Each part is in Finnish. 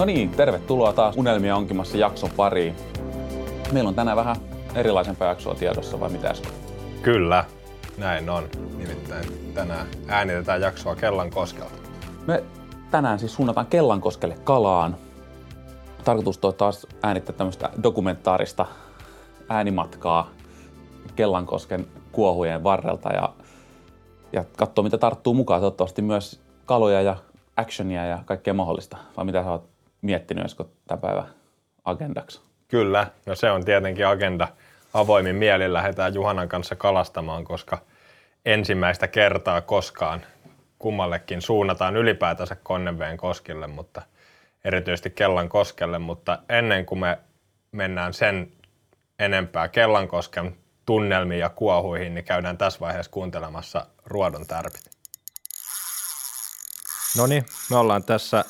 No niin, tervetuloa taas Unelmia onkimassa jakson pariin. Meillä on tänään vähän erilaisempaa jaksoa tiedossa, vai mitä Kyllä, näin on. Nimittäin tänään äänitetään jaksoa Kellan koskelta. Me tänään siis suunnataan Kellankoskelle kalaan. Tarkoitus on taas äänittää tämmöistä dokumentaarista äänimatkaa Kellankosken kuohujen varrelta ja, ja katsoa, mitä tarttuu mukaan. Toivottavasti myös kaloja ja actionia ja kaikkea mahdollista. Vai mitä sä oot miettinyt, Esko, tämän päivän agendaksi? Kyllä, no se on tietenkin agenda. Avoimin mielin lähdetään Juhanan kanssa kalastamaan, koska ensimmäistä kertaa koskaan kummallekin suunnataan ylipäätänsä Konneveen koskille, mutta erityisesti Kellan koskelle, mutta ennen kuin me mennään sen enempää Kellankosken tunnelmiin ja kuohuihin, niin käydään tässä vaiheessa kuuntelemassa Ruodon tärpit. No niin, me ollaan tässä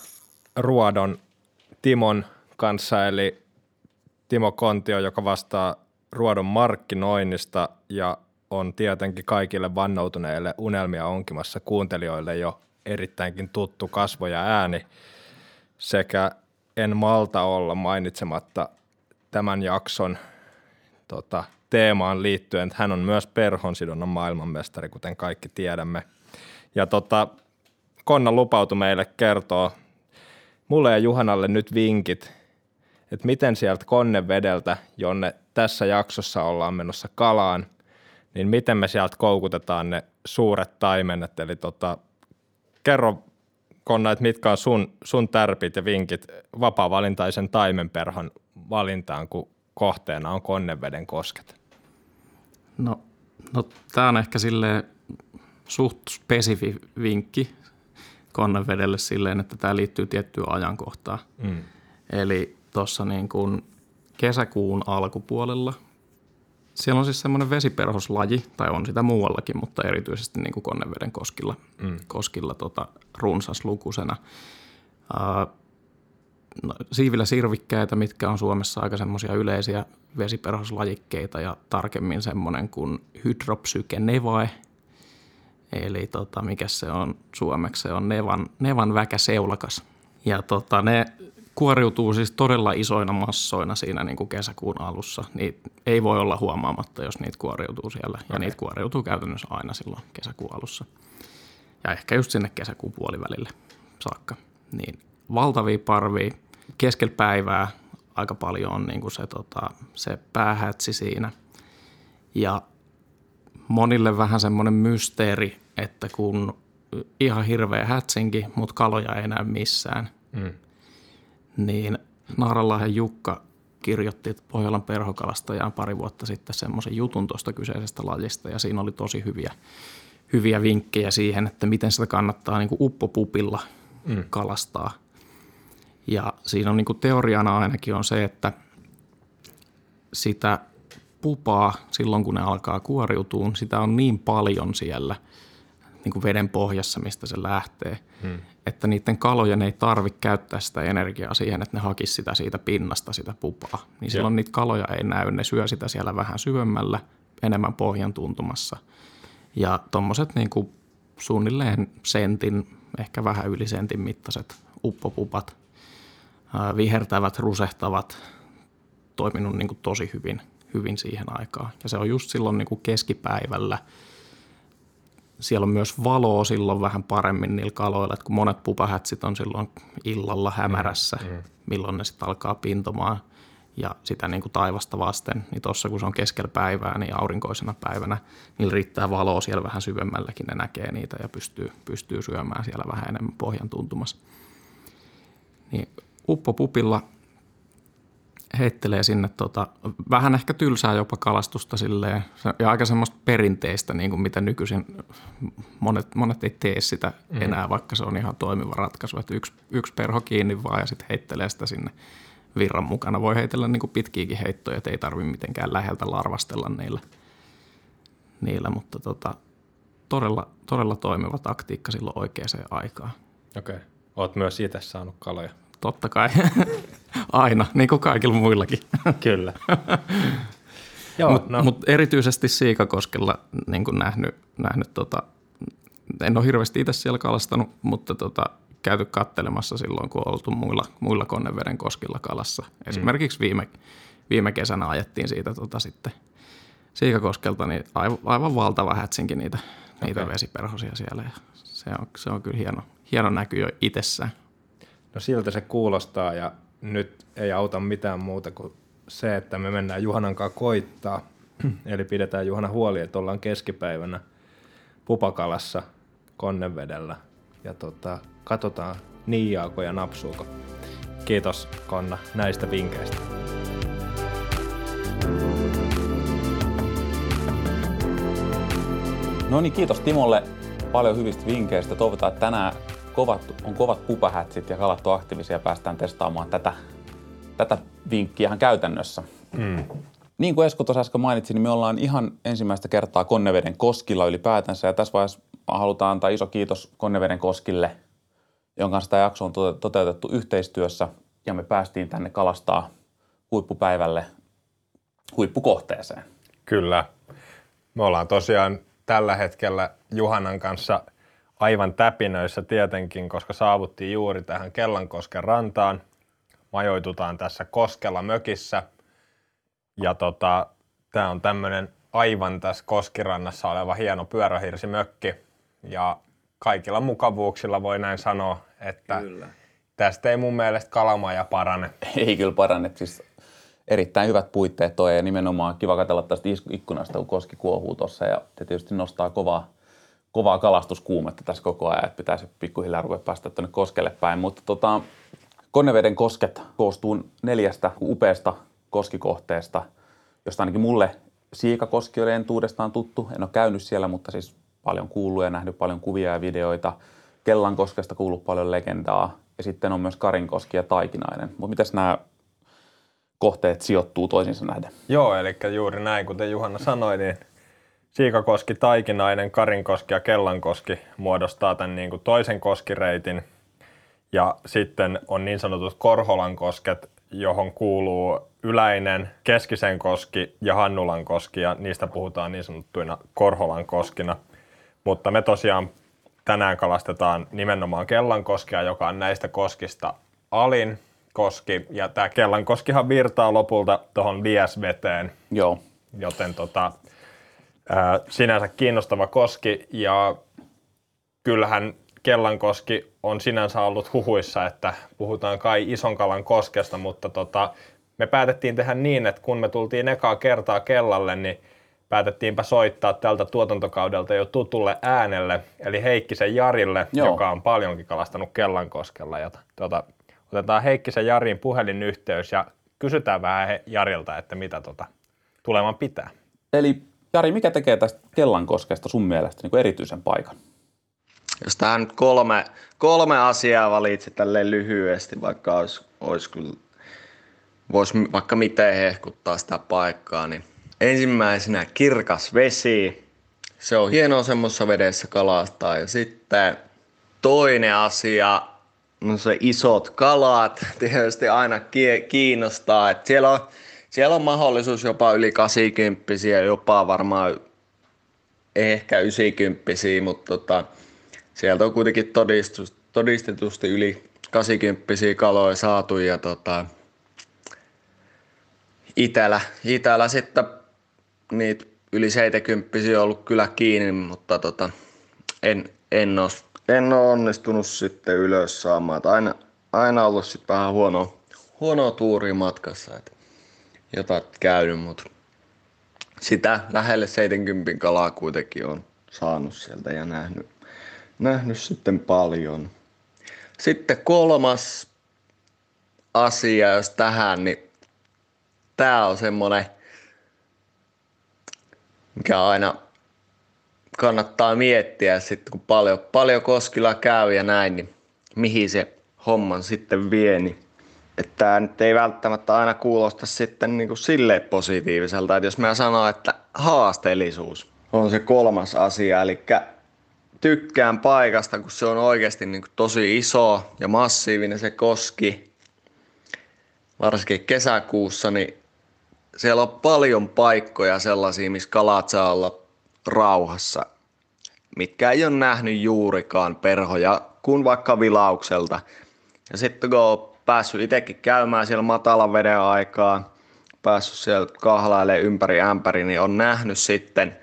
Ruodon Timon kanssa, eli Timo Kontio, joka vastaa Ruodon markkinoinnista ja on tietenkin kaikille vannoutuneille unelmia onkimassa kuuntelijoille jo erittäinkin tuttu kasvo ja ääni sekä en malta olla mainitsematta tämän jakson tota, teemaan liittyen, että hän on myös perhonsidonnan maailmanmestari, kuten kaikki tiedämme. Ja tota, Konna lupautui meille kertoa mulle ja Juhanalle nyt vinkit, että miten sieltä konnevedeltä, jonne tässä jaksossa ollaan menossa kalaan, niin miten me sieltä koukutetaan ne suuret taimenet. Eli tota, kerro Konna, että mitkä on sun, sun tärpit ja vinkit vapaa-valintaisen taimenperhon valintaan, kun kohteena on konneveden kosket? No, no tämä on ehkä sille suht spesifi vinkki konnevedelle silleen, että tämä liittyy tiettyyn ajankohtaan. Mm. Eli tuossa niin kuin kesäkuun alkupuolella siellä on siis semmoinen vesiperhoslaji, tai on sitä muuallakin, mutta erityisesti niin kuin Konneveden koskilla, mm. koskilla tota, runsaslukuisena. Uh, no, siivillä sirvikkeitä, mitkä on Suomessa aika semmoisia yleisiä vesiperhoslajikkeita ja tarkemmin semmoinen kuin hydropsyke nevae, eli tota, mikä se on suomeksi, se on nevan, nevan väkä seulakas. Ja tota, ne kuoriutuu siis todella isoina massoina siinä niin kuin kesäkuun alussa. Niin ei voi olla huomaamatta, jos niitä kuoriutuu siellä. Ja okay. niitä kuoriutuu käytännössä aina silloin kesäkuun alussa. Ja ehkä just sinne kesäkuun puolivälille saakka. Niin valtavia parvia. Keskellä päivää aika paljon on niin kuin se, tota, se päähätsi siinä. Ja monille vähän semmoinen mysteeri, että kun ihan hirveä hätsinki, mutta kaloja ei näy missään – mm niin Naaralahden Jukka kirjoitti Pohjolan perhokalastajaan pari vuotta sitten semmoisen jutun tuosta kyseisestä lajista ja siinä oli tosi hyviä, hyviä vinkkejä siihen, että miten sitä kannattaa niin kuin uppopupilla mm. kalastaa. Ja siinä on niin kuin teoriana ainakin on se, että sitä pupaa silloin, kun ne alkaa kuoriutua, sitä on niin paljon siellä – niin kuin veden pohjassa, mistä se lähtee. Hmm. Että niiden kalojen ei tarvitse käyttää sitä energiaa siihen, että ne hakisi sitä siitä pinnasta, sitä pupaa. Niin ja. silloin niitä kaloja ei näy, ne syö sitä siellä vähän syvemmällä, enemmän pohjan tuntumassa. Ja tuommoiset niin kuin suunnilleen sentin, ehkä vähän yli sentin mittaiset uppopupat, vihertävät, rusehtavat, toiminut niin kuin tosi hyvin, hyvin siihen aikaan. Ja se on just silloin niin kuin keskipäivällä – siellä on myös valoa silloin vähän paremmin niillä kaloilla, että kun monet pupahätsit on silloin illalla hämärässä, mm, mm. milloin ne sitten alkaa pintomaan ja sitä niin kuin taivasta vasten, niin tuossa kun se on keskellä päivää, niin aurinkoisena päivänä, niin riittää valoa siellä vähän syvemmälläkin, ne näkee niitä ja pystyy, pystyy syömään siellä vähän enemmän pohjan tuntumassa. Niin uppopupilla heittelee sinne tota, vähän ehkä tylsää jopa kalastusta silleen, ja aika semmoista perinteistä, niin kuin mitä nykyisin monet, monet ei tee sitä mm. enää, vaikka se on ihan toimiva ratkaisu, että yksi, yksi perho kiinni vaan ja sitten heittelee sitä sinne virran mukana. Voi heitellä niin kuin pitkiäkin heittoja, että ei tarvitse mitenkään läheltä larvastella niillä, niillä mutta tota, todella, todella toimiva taktiikka silloin oikeaan aikaan. Okei. Okay. Oot myös itse saanut kaloja. Totta kai. Aina, niin kuin kaikilla muillakin. Kyllä. Mutta no. mut erityisesti Siikakoskella niin kuin nähnyt, nähnyt tota, en ole hirveästi itse siellä kalastanut, mutta tota, käyty kattelemassa silloin, kun on oltu muilla, muilla Konneveden koskilla kalassa. Esimerkiksi viime, viime kesänä ajettiin siitä tota sitten Siikakoskelta, niin aivan, aivan valtava hätsinkin niitä, okay. niitä vesiperhosia siellä. Ja se, on, se on kyllä hieno, hieno näky jo itsessään. No siltä se kuulostaa ja nyt ei auta mitään muuta kuin se, että me mennään Juhanan kanssa koittaa. Eli pidetään Juhana huoli, että ollaan keskipäivänä Pupakalassa Konnevedellä ja tota, katsotaan niiaako ja napsuuko. Kiitos Konna näistä vinkkeistä. No niin, kiitos Timolle paljon hyvistä vinkkeistä. Toivotaan, että tänään kovat, on kovat pupahätsit ja kalat on aktiivisia ja päästään testaamaan tätä, tätä vinkkiä ihan käytännössä. Mm. Niin kuin Esko tuossa äsken mainitsi, niin me ollaan ihan ensimmäistä kertaa Konneveden koskilla ylipäätänsä ja tässä vaiheessa halutaan antaa iso kiitos Konneveden koskille, jonka kanssa tämä jakso on toteutettu yhteistyössä ja me päästiin tänne kalastaa huippupäivälle huippukohteeseen. Kyllä. Me ollaan tosiaan tällä hetkellä Juhanan kanssa aivan täpinöissä tietenkin, koska saavuttiin juuri tähän Kellankosken rantaan. Majoitutaan tässä Koskella mökissä. Ja tota, tämä on tämmöinen aivan tässä Koskirannassa oleva hieno pyörähirsimökki. Ja kaikilla mukavuuksilla voi näin sanoa, että kyllä. tästä ei mun mielestä kalamaja parane. Ei kyllä parane. Siis erittäin hyvät puitteet toi ja nimenomaan kiva katsella tästä ikkunasta, kun koski kuohuu tuossa ja tietysti nostaa kovaa, kovaa kalastuskuumetta tässä koko ajan, että pitäisi pikkuhiljaa ruveta päästä tuonne koskelle päin. Mutta tota, Konneveden kosket koostuu neljästä upeasta koskikohteesta, josta ainakin mulle Siikakoski oli entuudestaan tuttu. En ole käynyt siellä, mutta siis paljon kuullut ja nähnyt paljon kuvia ja videoita. Kellankoskesta kuullut paljon legendaa. Ja sitten on myös Karinkoski ja Taikinainen. Mutta mitäs nämä kohteet sijoittuu toisiinsa nähden. Joo, eli juuri näin, kuten Juhanna sanoi, niin Siikakoski, Taikinainen, Karinkoski ja Kellankoski muodostaa tämän niin kuin toisen koskireitin. Ja sitten on niin sanotut Korholan kosket, johon kuuluu Yläinen, Keskisen koski ja Hannulan koski, ja niistä puhutaan niin sanottuina Korholan koskina. Mutta me tosiaan tänään kalastetaan nimenomaan Kellankoskea, joka on näistä koskista alin, koski, ja tämä Kellankoskihan virtaa lopulta tuohon Liesveteen. Joo. Joten tota, sinänsä kiinnostava koski, ja kyllähän Kellankoski on sinänsä ollut huhuissa, että puhutaan kai ison kalan koskesta, mutta tota, me päätettiin tehdä niin, että kun me tultiin ekaa kertaa Kellalle, niin päätettiinpä soittaa tältä tuotantokaudelta jo tutulle äänelle, eli Heikkisen Jarille, Joo. joka on paljonkin kalastanut Kellankoskella. Ja tuota, otetaan Heikkisen Jarin puhelinyhteys ja kysytään vähän Jarilta, että mitä tota tuleman pitää. Eli Jari, mikä tekee tästä Kellankoskesta sun mielestä niin kuin erityisen paikan? Jos tähän nyt kolme, kolme asiaa valitsi tälleen lyhyesti, vaikka olisi, olisi kyllä, voisi vaikka miten hehkuttaa sitä paikkaa, niin ensimmäisenä kirkas vesi. Se on hienoa semmoisessa vedessä kalastaa. Ja sitten toinen asia, no se isot kalat tietysti aina kiinnostaa. Et siellä, on, siellä on mahdollisuus jopa yli 80 jopa varmaan ehkä 90 mutta tota, sieltä on kuitenkin todistus, todistetusti yli 80 kaloja saatu ja tota, Itälä, Itälä sitten niitä yli 70 on ollut kyllä kiinni, mutta tota, en, en ole en ole onnistunut sitten ylös saamaan. aina, aina ollut sitten vähän huono, huono tuuri matkassa, että jotain käynyt, mutta sitä lähelle 70 kalaa kuitenkin on saanut sieltä ja nähnyt, nähnyt sitten paljon. Sitten kolmas asia, jos tähän, niin tämä on semmoinen, mikä aina kannattaa miettiä sitten, kun paljon, paljon Koskilla käy ja näin, niin mihin se homman sitten vie. Niin, että tämä nyt ei välttämättä aina kuulosta sitten niin kuin silleen positiiviselta, että jos mä sanon, että haasteellisuus on se kolmas asia, eli tykkään paikasta, kun se on oikeasti niin kuin tosi iso ja massiivinen se koski, varsinkin kesäkuussa, niin siellä on paljon paikkoja sellaisia, missä kalat saa olla rauhassa, mitkä ei ole nähnyt juurikaan perhoja kuin vaikka vilaukselta. Ja sitten kun on päässyt itsekin käymään siellä matalan veden aikaa, päässyt siellä kahlailemaan ympäri ämpäri, niin on nähnyt sitten,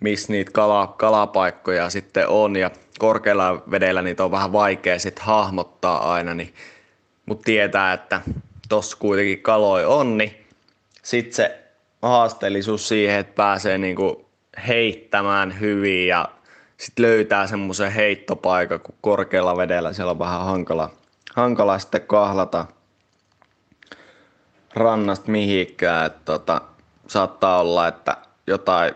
missä niitä kala, kalapaikkoja sitten on. Ja korkealla vedellä niitä on vähän vaikea sitten hahmottaa aina, niin, mutta tietää, että tossa kuitenkin kaloi on, niin sitten se haasteellisuus siihen, että pääsee niinku heittämään hyvin ja sitten löytää semmoisen heittopaikan, kun korkealla vedellä siellä on vähän hankala, hankala sitten kahlata rannasta mihinkään. Että tota, saattaa olla, että jotain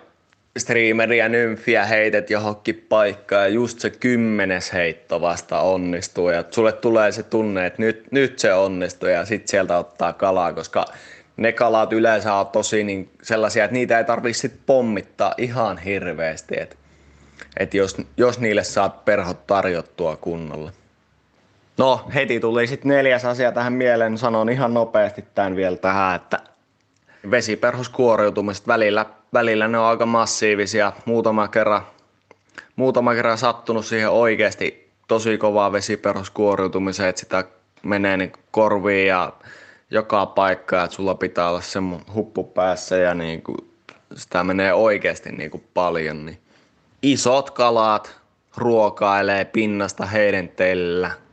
streameria, nymfiä heitet johonkin paikkaan ja just se kymmenes heitto vasta onnistuu ja sulle tulee se tunne, että nyt, nyt se onnistuu ja sitten sieltä ottaa kalaa, koska ne kalat yleensä on tosi niin sellaisia, että niitä ei tarvitse pommittaa ihan hirveästi, että, että jos, jos niille saat perhot tarjottua kunnolla. No, heti tuli sitten neljäs asia tähän mieleen, sanon ihan nopeasti tämän vielä tähän, että vesiperhoskuoriutumiset välillä, välillä ne on aika massiivisia. Muutama kerran, muutama kerran sattunut siihen oikeasti tosi kovaa vesiperhoskuoriutumiseen, että sitä menee niin korviin ja joka paikkaan, että sulla pitää olla se huppu päässä ja niin kuin sitä menee oikeasti niin kuin paljon. Niin isot kalat ruokailee pinnasta heidän teillä.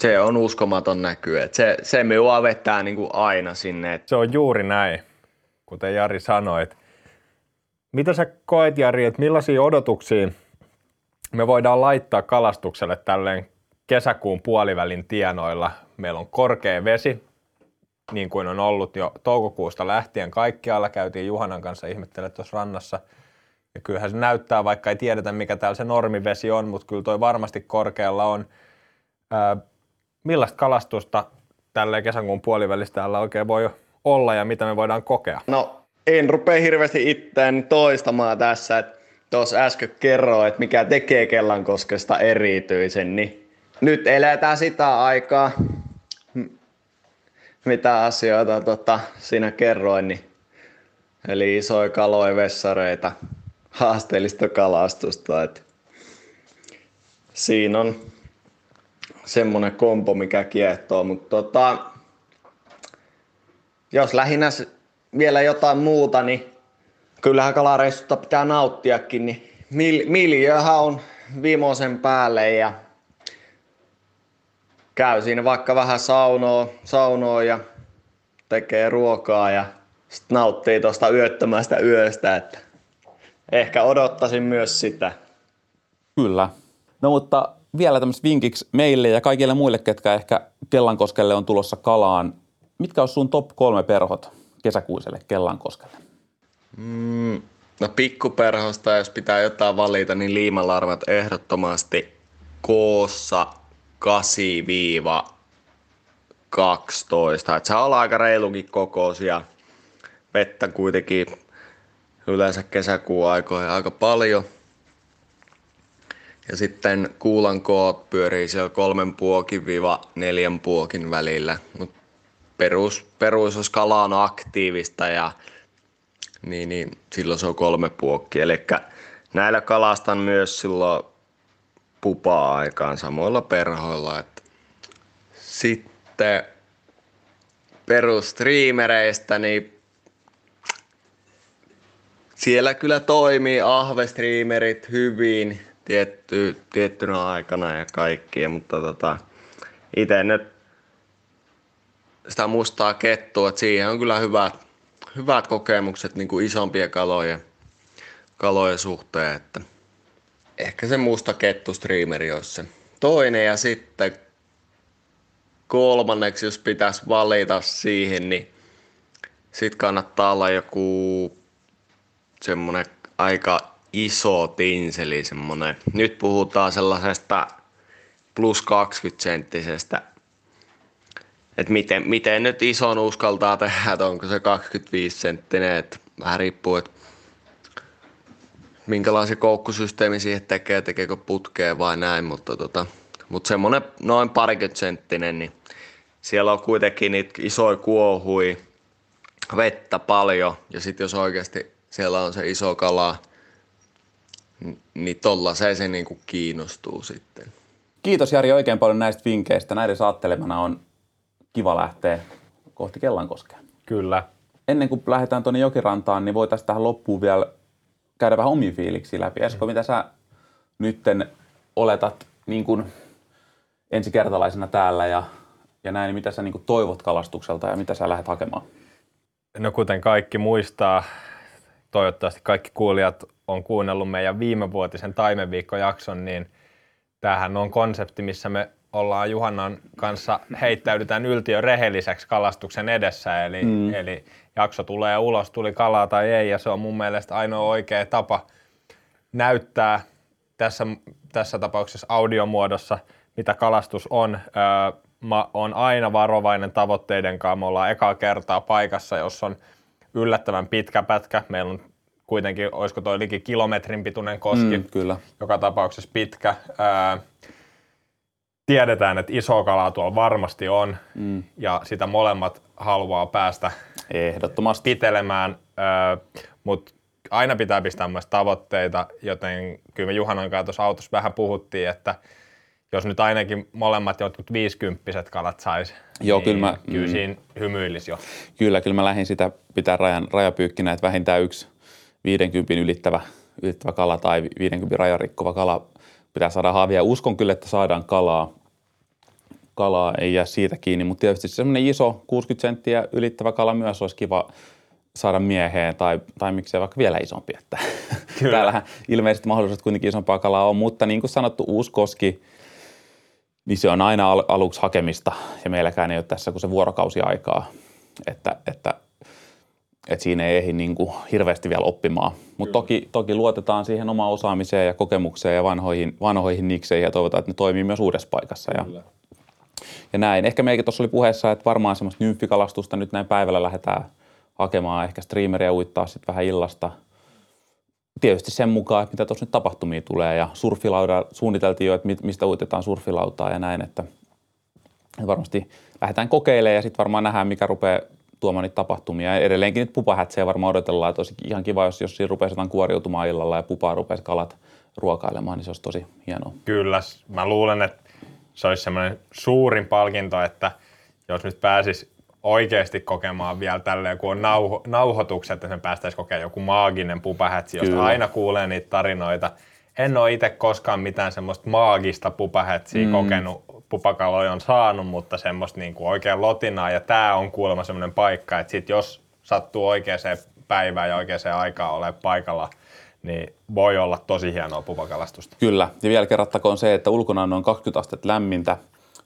Se on uskomaton näky. Että se, se minua vetää niin kuin aina sinne. Se on juuri näin, kuten Jari sanoi. Mitä sä koet, Jari, että millaisia odotuksia me voidaan laittaa kalastukselle tälleen kesäkuun puolivälin tienoilla? Meillä on korkea vesi, niin kuin on ollut jo toukokuusta lähtien kaikkialla. Käytiin Juhanan kanssa ihmettelemään tuossa rannassa. Ja kyllähän se näyttää, vaikka ei tiedetä mikä täällä se normivesi on, mutta kyllä toi varmasti korkealla on. Ää, millaista kalastusta tälle kesäkuun puolivälistä oikein voi olla ja mitä me voidaan kokea? No en rupea hirveästi itseäni toistamaan tässä, että tuossa äsken kerroin, että mikä tekee Kellankoskesta erityisen, niin nyt eletään sitä aikaa, mitä asioita tota, siinä kerroin, niin, eli isoja kaloja, vessareita, haasteellista kalastusta. Et siinä on semmoinen kompo, mikä kiehtoo, mutta tota, jos lähinnä vielä jotain muuta, niin kyllähän kalareissusta pitää nauttiakin, niin mil, miljöhän on viimeisen päälle ja käy siinä vaikka vähän saunoa, saunoa ja tekee ruokaa ja sitten nauttii tuosta yöttömästä yöstä, että ehkä odottaisin myös sitä. Kyllä. No mutta vielä tämmöistä vinkiksi meille ja kaikille muille, ketkä ehkä Kellankoskelle on tulossa kalaan. Mitkä on sun top kolme perhot kesäkuiselle Kellankoskelle? Mm, no pikkuperhosta, jos pitää jotain valita, niin liimalarvat ehdottomasti koossa 8-12. Et se on aika reilukin kokoisia. Vettä kuitenkin yleensä kesäkuun aikoihin aika paljon. Ja sitten kuulan koot pyörii siellä kolmen puokin viiva neljän puokin välillä. Mut perus, perus, jos kala on aktiivista ja niin, niin silloin se on kolme puokki. Eli näillä kalastan myös silloin pupa-aikaan samoilla perhoilla. Että sitten perustriimereistä, niin siellä kyllä toimii ahvestriimerit hyvin tietty, tiettynä aikana ja kaikkia, mutta tota, itse nyt sitä mustaa kettua, että siihen on kyllä hyvät, hyvät kokemukset niin kuin isompia kaloja, kalojen suhteen, että ehkä se musta kettustriimeri olisi se toinen. Ja sitten kolmanneksi, jos pitäisi valita siihen, niin sitten kannattaa olla joku semmoinen aika iso tinseli, semmoinen. Nyt puhutaan sellaisesta plus 20 senttisestä. Että miten, miten nyt ison uskaltaa tehdä, että onko se 25 senttinen, että vähän riippuu, että minkälaisen koukkusysteemi siihen tekee, tekeekö putkeen vai näin, mutta tota, mutta semmoinen noin parikymmentä senttinen, niin siellä on kuitenkin niitä isoja kuohui, vettä paljon ja sitten jos oikeasti siellä on se iso kala, niin tolla se, se niinku kiinnostuu sitten. Kiitos Jari oikein paljon näistä vinkkeistä. Näiden saattelemana on kiva lähteä kohti Kellankoskea. Kyllä. Ennen kuin lähdetään tuonne jokirantaan, niin voitaisiin tähän loppuun vielä käydä vähän omia fiiliksiä läpi. Esko, mitä sä nytten oletat niin kuin ensikertalaisena täällä ja, ja näin, niin mitä sä niin kuin toivot kalastukselta ja mitä sä lähdet hakemaan? No kuten kaikki muistaa, toivottavasti kaikki kuulijat on kuunnellut meidän viimevuotisen Taimenviikko-jakson, niin tämähän on konsepti, missä me ollaan Juhannan kanssa heittäydytään yltiö rehelliseksi kalastuksen edessä, eli, mm. eli jakso tulee ulos, tuli kalaa tai ei, ja se on mun mielestä ainoa oikea tapa näyttää tässä, tässä tapauksessa audiomuodossa, mitä kalastus on. Öö, mä oon aina varovainen tavoitteiden kanssa. Me ollaan ekaa kertaa paikassa, jos on yllättävän pitkä pätkä. Meillä on kuitenkin, olisiko toi liki kilometrin pituinen koski. Mm, kyllä. Joka tapauksessa pitkä. Öö, tiedetään, että iso kalaa tuolla varmasti on mm. ja sitä molemmat haluaa päästä Ehdottomasti. pitelemään, mutta aina pitää pistää myös tavoitteita, joten kyllä me Juhanon kanssa tuossa autossa vähän puhuttiin, että jos nyt ainakin molemmat jotkut viisikymppiset kalat sais, Joo, niin kyllä, mä, kyllä mm. siinä hymyilisi jo. Kyllä, kyllä mä lähdin sitä pitää rajan, rajapyykkinä, että vähintään yksi 50 ylittävä, ylittävä kala tai 50 rajan rikkova kala pitää saada haavia. Uskon kyllä, että saadaan kalaa. Kalaa ei jää siitä kiinni, mutta tietysti semmoinen iso 60 senttiä ylittävä kala myös olisi kiva saada mieheen tai, tai miksei vaikka vielä isompi. Että täällähän ilmeisesti mahdollisuudet kuitenkin isompaa kalaa on, mutta niin kuin sanottu, uusi koski, niin se on aina al- aluksi hakemista ja meilläkään ei ole tässä kuin se vuorokausi aikaa, että, että, että siinä ei ehdi niin kuin hirveästi vielä oppimaan. Mutta toki, toki luotetaan siihen omaan osaamiseen ja kokemukseen ja vanhoihin, vanhoihin nikseihin ja toivotaan, että ne toimii myös uudessa paikassa. Ja, ja näin. Ehkä meikin tuossa oli puheessa, että varmaan semmoista nymfikalastusta nyt näin päivällä lähdetään hakemaan, ehkä streameria uittaa sitten vähän illasta. Tietysti sen mukaan, että mitä tuossa nyt tapahtumia tulee ja surfilauda suunniteltiin jo, että mistä uitetaan surfilautaa ja näin, että varmasti lähdetään kokeilemaan ja sitten varmaan nähdään, mikä rupeaa tuomaan niitä tapahtumia. Ja edelleenkin nyt pupahätsejä varmaan odotellaan, että olisi ihan kiva, jos, jos siinä rupeaa kuoriutumaan illalla ja pupaa rupeaa kalat ruokailemaan, niin se olisi tosi hienoa. Kyllä, mä luulen, että se olisi semmoinen suurin palkinto, että jos nyt pääsis oikeasti kokemaan vielä tälleen, kun on nauho, nauhoitukset, että sen päästäisiin kokemaan joku maaginen pupahätsi, josta Kyllä. aina kuulee niitä tarinoita. En ole itse koskaan mitään semmoista maagista pupahätsiä mm. kokenut, pupakaloja on saanut, mutta semmoista niin kuin oikein lotinaa. Ja tämä on kuulemma semmoinen paikka, että sit jos sattuu oikeaan päivään ja oikeaan aikaan ole paikalla, niin voi olla tosi hienoa pupakalastusta. Kyllä, ja vielä kerrattakoon se, että ulkona on noin 20 astetta lämmintä,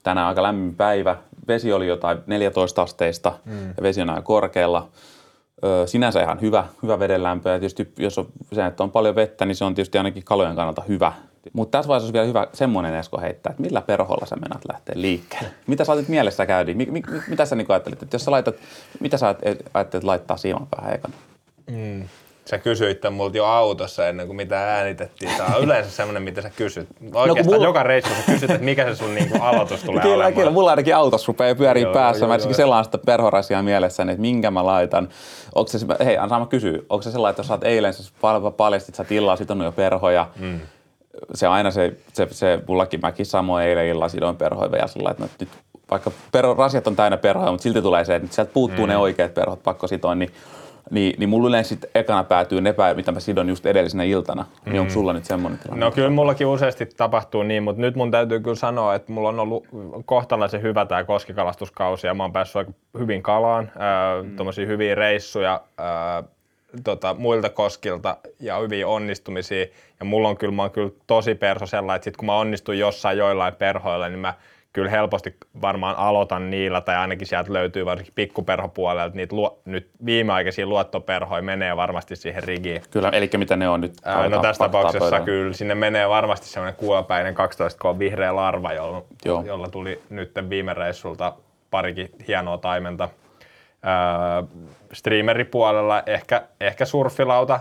tänään aika lämmin päivä, vesi oli jotain 14 asteista mm. ja vesi on aika korkealla. Ö, sinänsä ihan hyvä, hyvä vedenlämpö ja tietysti jos on, se, että on paljon vettä, niin se on tietysti ainakin kalojen kannalta hyvä. Mutta tässä vaiheessa olisi vielä hyvä semmoinen Esko heittää, että millä perholla sä menat lähteä liikkeelle? Mitä sä otit mielessä käydi? Mi, mi, mitä sä niin ajattelit, että jos sä laitat, mitä sä ajattelit laittaa siiman päähän ekana? Mm. Sä kysyit tämän multa jo autossa ennen kuin mitä äänitettiin. Tämä on yleensä semmoinen, mitä sä kysyt. No, Oikeastaan no, mulla... joka reissussa sä kysyt, että mikä se sun niinku aloitus tulee kyllä, olemaan. Kyllä, mulla ainakin autossa rupeaa pyörii joo, päässä. Joo, mä joo, sellaista perhorasia mielessä, että minkä mä laitan. Onko se, hei, Ansa mä kysyä, onko se sellainen, että jos sä oot eilen, sä paljastit, sä illalla sitonut jo perhoja, mm. se on aina se, se, se mullakin, mäkin samoin eilen illalla sidoin perhoja ja sulla, että nyt vaikka perho, rasiat on täynnä perhoja, mutta silti tulee se, että sieltä puuttuu mm. ne oikeat perhot, pakko sitoa, niin niin, niin mulla yleensä sitten ekana päätyy ne päivät, mitä mä sidon just edellisenä iltana. Mm. Niin onko sulla nyt semmoinen tilanne? No kyllä mullakin useasti tapahtuu niin, mutta nyt mun täytyy kyllä sanoa, että mulla on ollut kohtalaisen hyvä tämä koskikalastuskausi ja mä oon päässyt aika hyvin kalaan, äh, mm. hyviä reissuja äh, tota, muilta koskilta ja hyviä onnistumisia. Ja mulla on kyllä, mä oon kyllä tosi perso sellainen, että sit kun mä onnistun jossain joillain perhoilla, niin mä kyllä helposti varmaan aloitan niillä, tai ainakin sieltä löytyy varsinkin pikkuperhopuolelta, niitä luo, nyt viimeaikaisia luottoperhoja menee varmasti siihen rigiin. Kyllä, eli mitä ne on nyt? Ää, no tässä tapauksessa pöydällä. kyllä, sinne menee varmasti semmoinen kuopäinen 12 k vihreä larva, jolla, jolla tuli nyt viime reissulta parikin hienoa taimenta. Ää, streameripuolella ehkä, ehkä surfilauta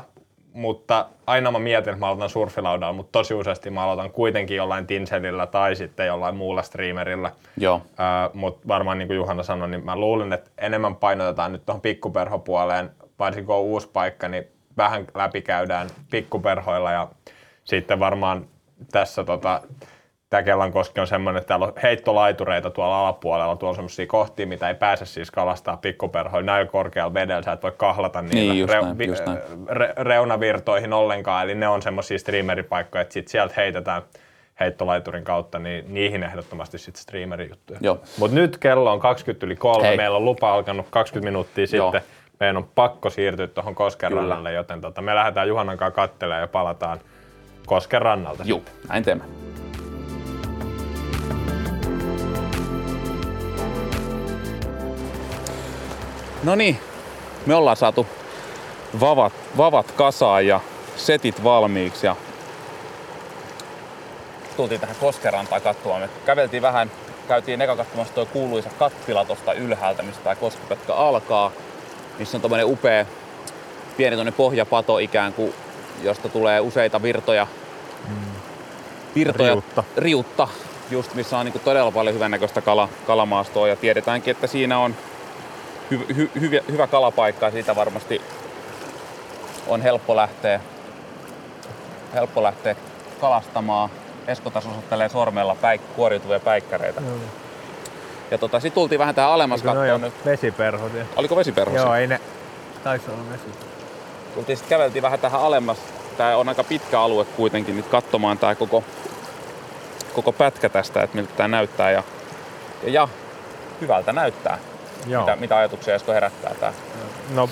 mutta aina mä mietin, että mä aloitan surfilaudalla, mutta tosi useasti mä aloitan kuitenkin jollain Tinselillä tai sitten jollain muulla streamerilla. Joo. Äh, mutta varmaan niin kuin Juhana sanoi, niin mä luulen, että enemmän painotetaan nyt tuohon pikkuperhopuoleen, varsinkin kun on uusi paikka, niin vähän läpikäydään pikkuperhoilla ja sitten varmaan tässä tota, tämä Kellankoski on semmoinen, että täällä on heittolaitureita tuolla alapuolella, tuolla on semmoisia kohtia, mitä ei pääse siis kalastaa pikkuperhoilla näillä korkealla vedellä, sä et voi kahlata niillä Niin, reu- näin, vi- näin. re- reunavirtoihin ollenkaan, eli ne on semmoisia streameripaikkoja, että sit sieltä heitetään heittolaiturin kautta, niin niihin ehdottomasti sitten streamerijuttuja. Joo. Mutta nyt kello on 20 yli kolme, Hei. meillä on lupa alkanut 20 minuuttia Joo. sitten, meidän on pakko siirtyä tuohon Kosken Kyllä. rannalle, joten tota, me lähdetään Juhanan kanssa kattelemaan ja palataan Kosken rannalta. Juu, näin teemme. No niin, me ollaan saatu vavat, vavat kasaan ja setit valmiiksi ja tultiin tähän Koskerantaan katsomaan. Me käveltiin vähän, käytiin eka katsomassa tuo kuuluisa kattila tuosta ylhäältä, mistä tämä Koskipetka alkaa. Missä on tommonen upea pieni tuonne pohjapato ikään kuin, josta tulee useita virtoja. Virtoja, Riutta. riutta just missä on niin todella paljon hyvännäköistä kala, kalamaastoa ja tiedetäänkin, että siinä on hy, hy, hyvä, hyvä kalapaikka ja siitä varmasti on helppo lähteä, helppo lähteä kalastamaan. Esko taas osoittelee sormella päik, kuoriutuvia päikkäreitä. Ja tota, sitten tultiin vähän tähän alemmas katsomaan nyt. vesiperhot. Ja... Oliko vesiperho Joo, ei ne... Taisi olla vesi. Tultiin sitten käveltiin vähän tähän alemmas. Tää on aika pitkä alue kuitenkin nyt katsomaan tää koko, koko pätkä tästä, että miltä tää näyttää. Ja, ja, ja hyvältä näyttää. Joo. Mitä, mitä ajatuksia Esko herättää tää? No,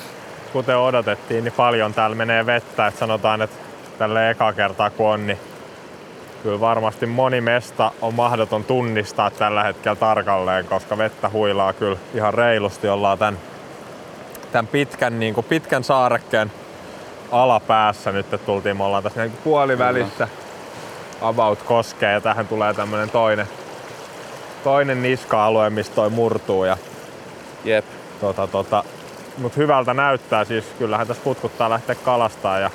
kuten odotettiin, niin paljon täällä menee vettä. Et sanotaan, että tälle eka kertaa kun on, niin kyllä varmasti moni mesta on mahdoton tunnistaa tällä hetkellä tarkalleen, koska vettä huilaa kyllä ihan reilusti. Ollaan tämän, tämän pitkän, niin kuin pitkän saarekkeen alapäässä nyt että tultiin. Me ollaan tässä niin puolivälissä about koskee ja tähän tulee tämmönen toinen, toinen niska-alue, mistä toi murtuu. Ja Jep. Tota, tota, mut hyvältä näyttää, siis kyllähän tässä putkuttaa lähteä kalastaa ja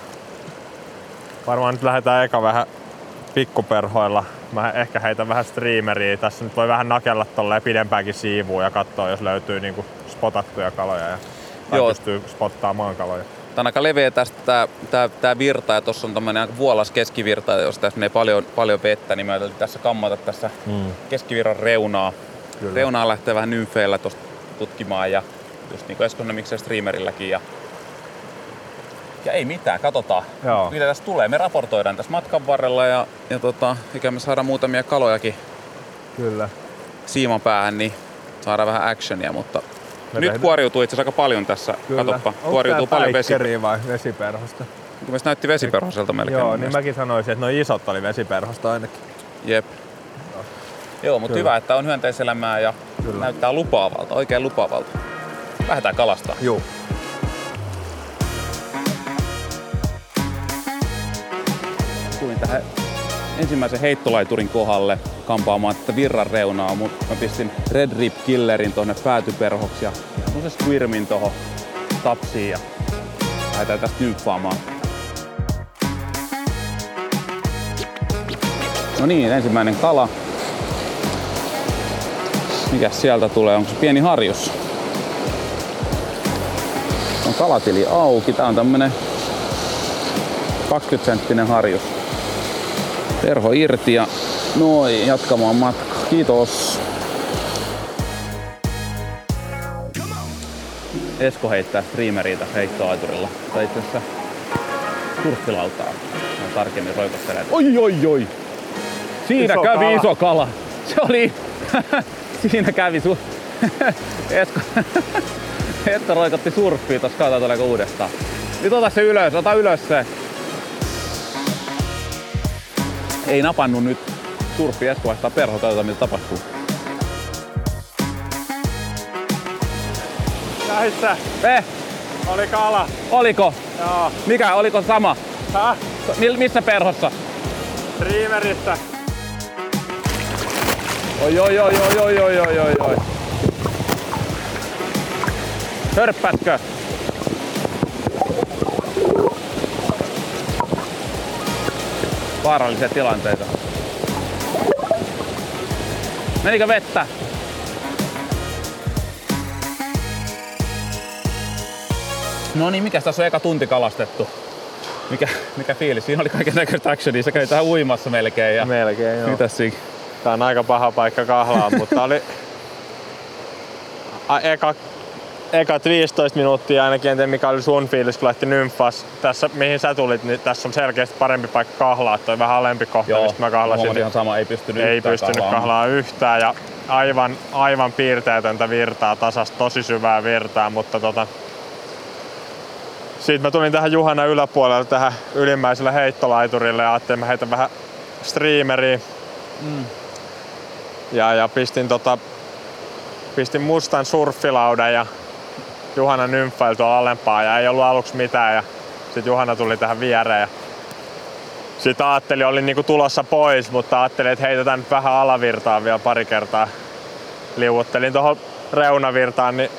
varmaan nyt lähdetään eka vähän pikkuperhoilla. Mä ehkä heitän vähän streameriä. Tässä nyt voi vähän nakella tolleen pidempäänkin siivuun ja katsoa, jos löytyy niinku spotattuja kaloja ja Joo. pystyy spottaamaan kaloja. Tää on aika leveä tästä tää, tää, tää virta ja tuossa on tämmönen aika vuolas keskivirta, jos tässä menee paljon, paljon vettä, niin ajateltiin tässä kammata tässä Mm. keskivirran reunaa. Kyllä. Reunaa lähtee vähän nymfeillä tuosta tutkimaan ja just niin kuin Eskon miksei streamerilläkin. Ja, ja ei mitään, katsotaan Joo. mitä tässä tulee. Me raportoidaan tässä matkan varrella ja, ja tota, mikä me saadaan muutamia kalojakin Kyllä. siiman päähän, niin saadaan vähän actionia, mutta Me nyt kuoriutuu itse aika paljon tässä. Katoppa, kuoriutuu paljon vesi. vai vesiperhosta? Mielestäni näytti vesiperhoselta melkein. Joo, niin mäkin sanoisin, että no isot oli vesiperhosta ainakin. Jep. Joo, mutta Kyllä. hyvä, että on hyönteiselämää ja Kyllä. näyttää lupaavalta, oikein lupaavalta. Lähdetään kalastaa. Joo. Tulin tähän ensimmäisen heittolaiturin kohdalle kampaamaan tätä virran reunaa, mutta mä pistin Red Rip Killerin tuonne päätyperhoksi ja semmosen Squirmin tohon tapsiin ja lähdetään tästä nymppaamaan. No niin, ensimmäinen kala. Mikäs sieltä tulee? Onko se pieni harjus? On kalatili auki. Tää on tämmönen 20 senttinen harjus. Perho irti ja noin jatkamaan matkaa. Kiitos. Esko heittää streameriä tässä heittoaiturilla. Tai itse asiassa surffilautaa. Hän tarkemmin roikottelee. Oi oi oi! Siinä Iso kävi kala. iso kala. Se oli... Siinä kävi su... Esko... Esko roikotti surffia tossa. Katsotaan tuleeko uudestaan. Nyt ota se ylös, ota ylös se. Ei napannut nyt surffi Esko vaihtaa perho, katsotaan mitä tapahtuu. Näissä Eh, oli kala. oliko? Joo. Mikä, oliko sama? Häh? Missä perhossa? Streameristä. Oi, oi, oi, oi, oi, oi, oi, oi, oi. Hörppätkö? Vaarallisia tilanteita. Menikö vettä? No niin, mikäs tässä on eka tunti kalastettu? Mikä, mikä fiilis? Siinä oli kaiken näköistä actionia. Sä kävit tähän uimassa melkein. Ja Melkein joo. Mitäs siinä? Tää on aika paha paikka kahlaa, mutta oli A, eka, ekat 15 minuuttia ainakin, en tiedä mikä oli sun fiilis, kun lähti nymfas. Tässä, mihin sä tulit, niin tässä on selkeästi parempi paikka kahlaa. Toi vähän alempi kohta, Joo, mistä mä kahlasin. ihan sama. Ei pystynyt Ei yhtään pystynyt kahlaamaan. kahlaa yhtään ja aivan, aivan piirteetöntä virtaa, tasasta tosi syvää virtaa, mutta tota, sitten mä tulin tähän Juhana yläpuolelle tähän ylimmäiselle heittolaiturille ja ajattelin, että mä heitän vähän streameriä. Mm. Ja, ja pistin, tota, pistin mustan surffilaudan ja Juhana nymffaili tuolla alempaa ja ei ollut aluksi mitään ja sitten Juhana tuli tähän viereen ja sitten ajattelin, olin niinku tulossa pois, mutta ajattelin, että heitetään nyt vähän alavirtaa vielä pari kertaa. Liuuttelin tuohon reunavirtaan, niin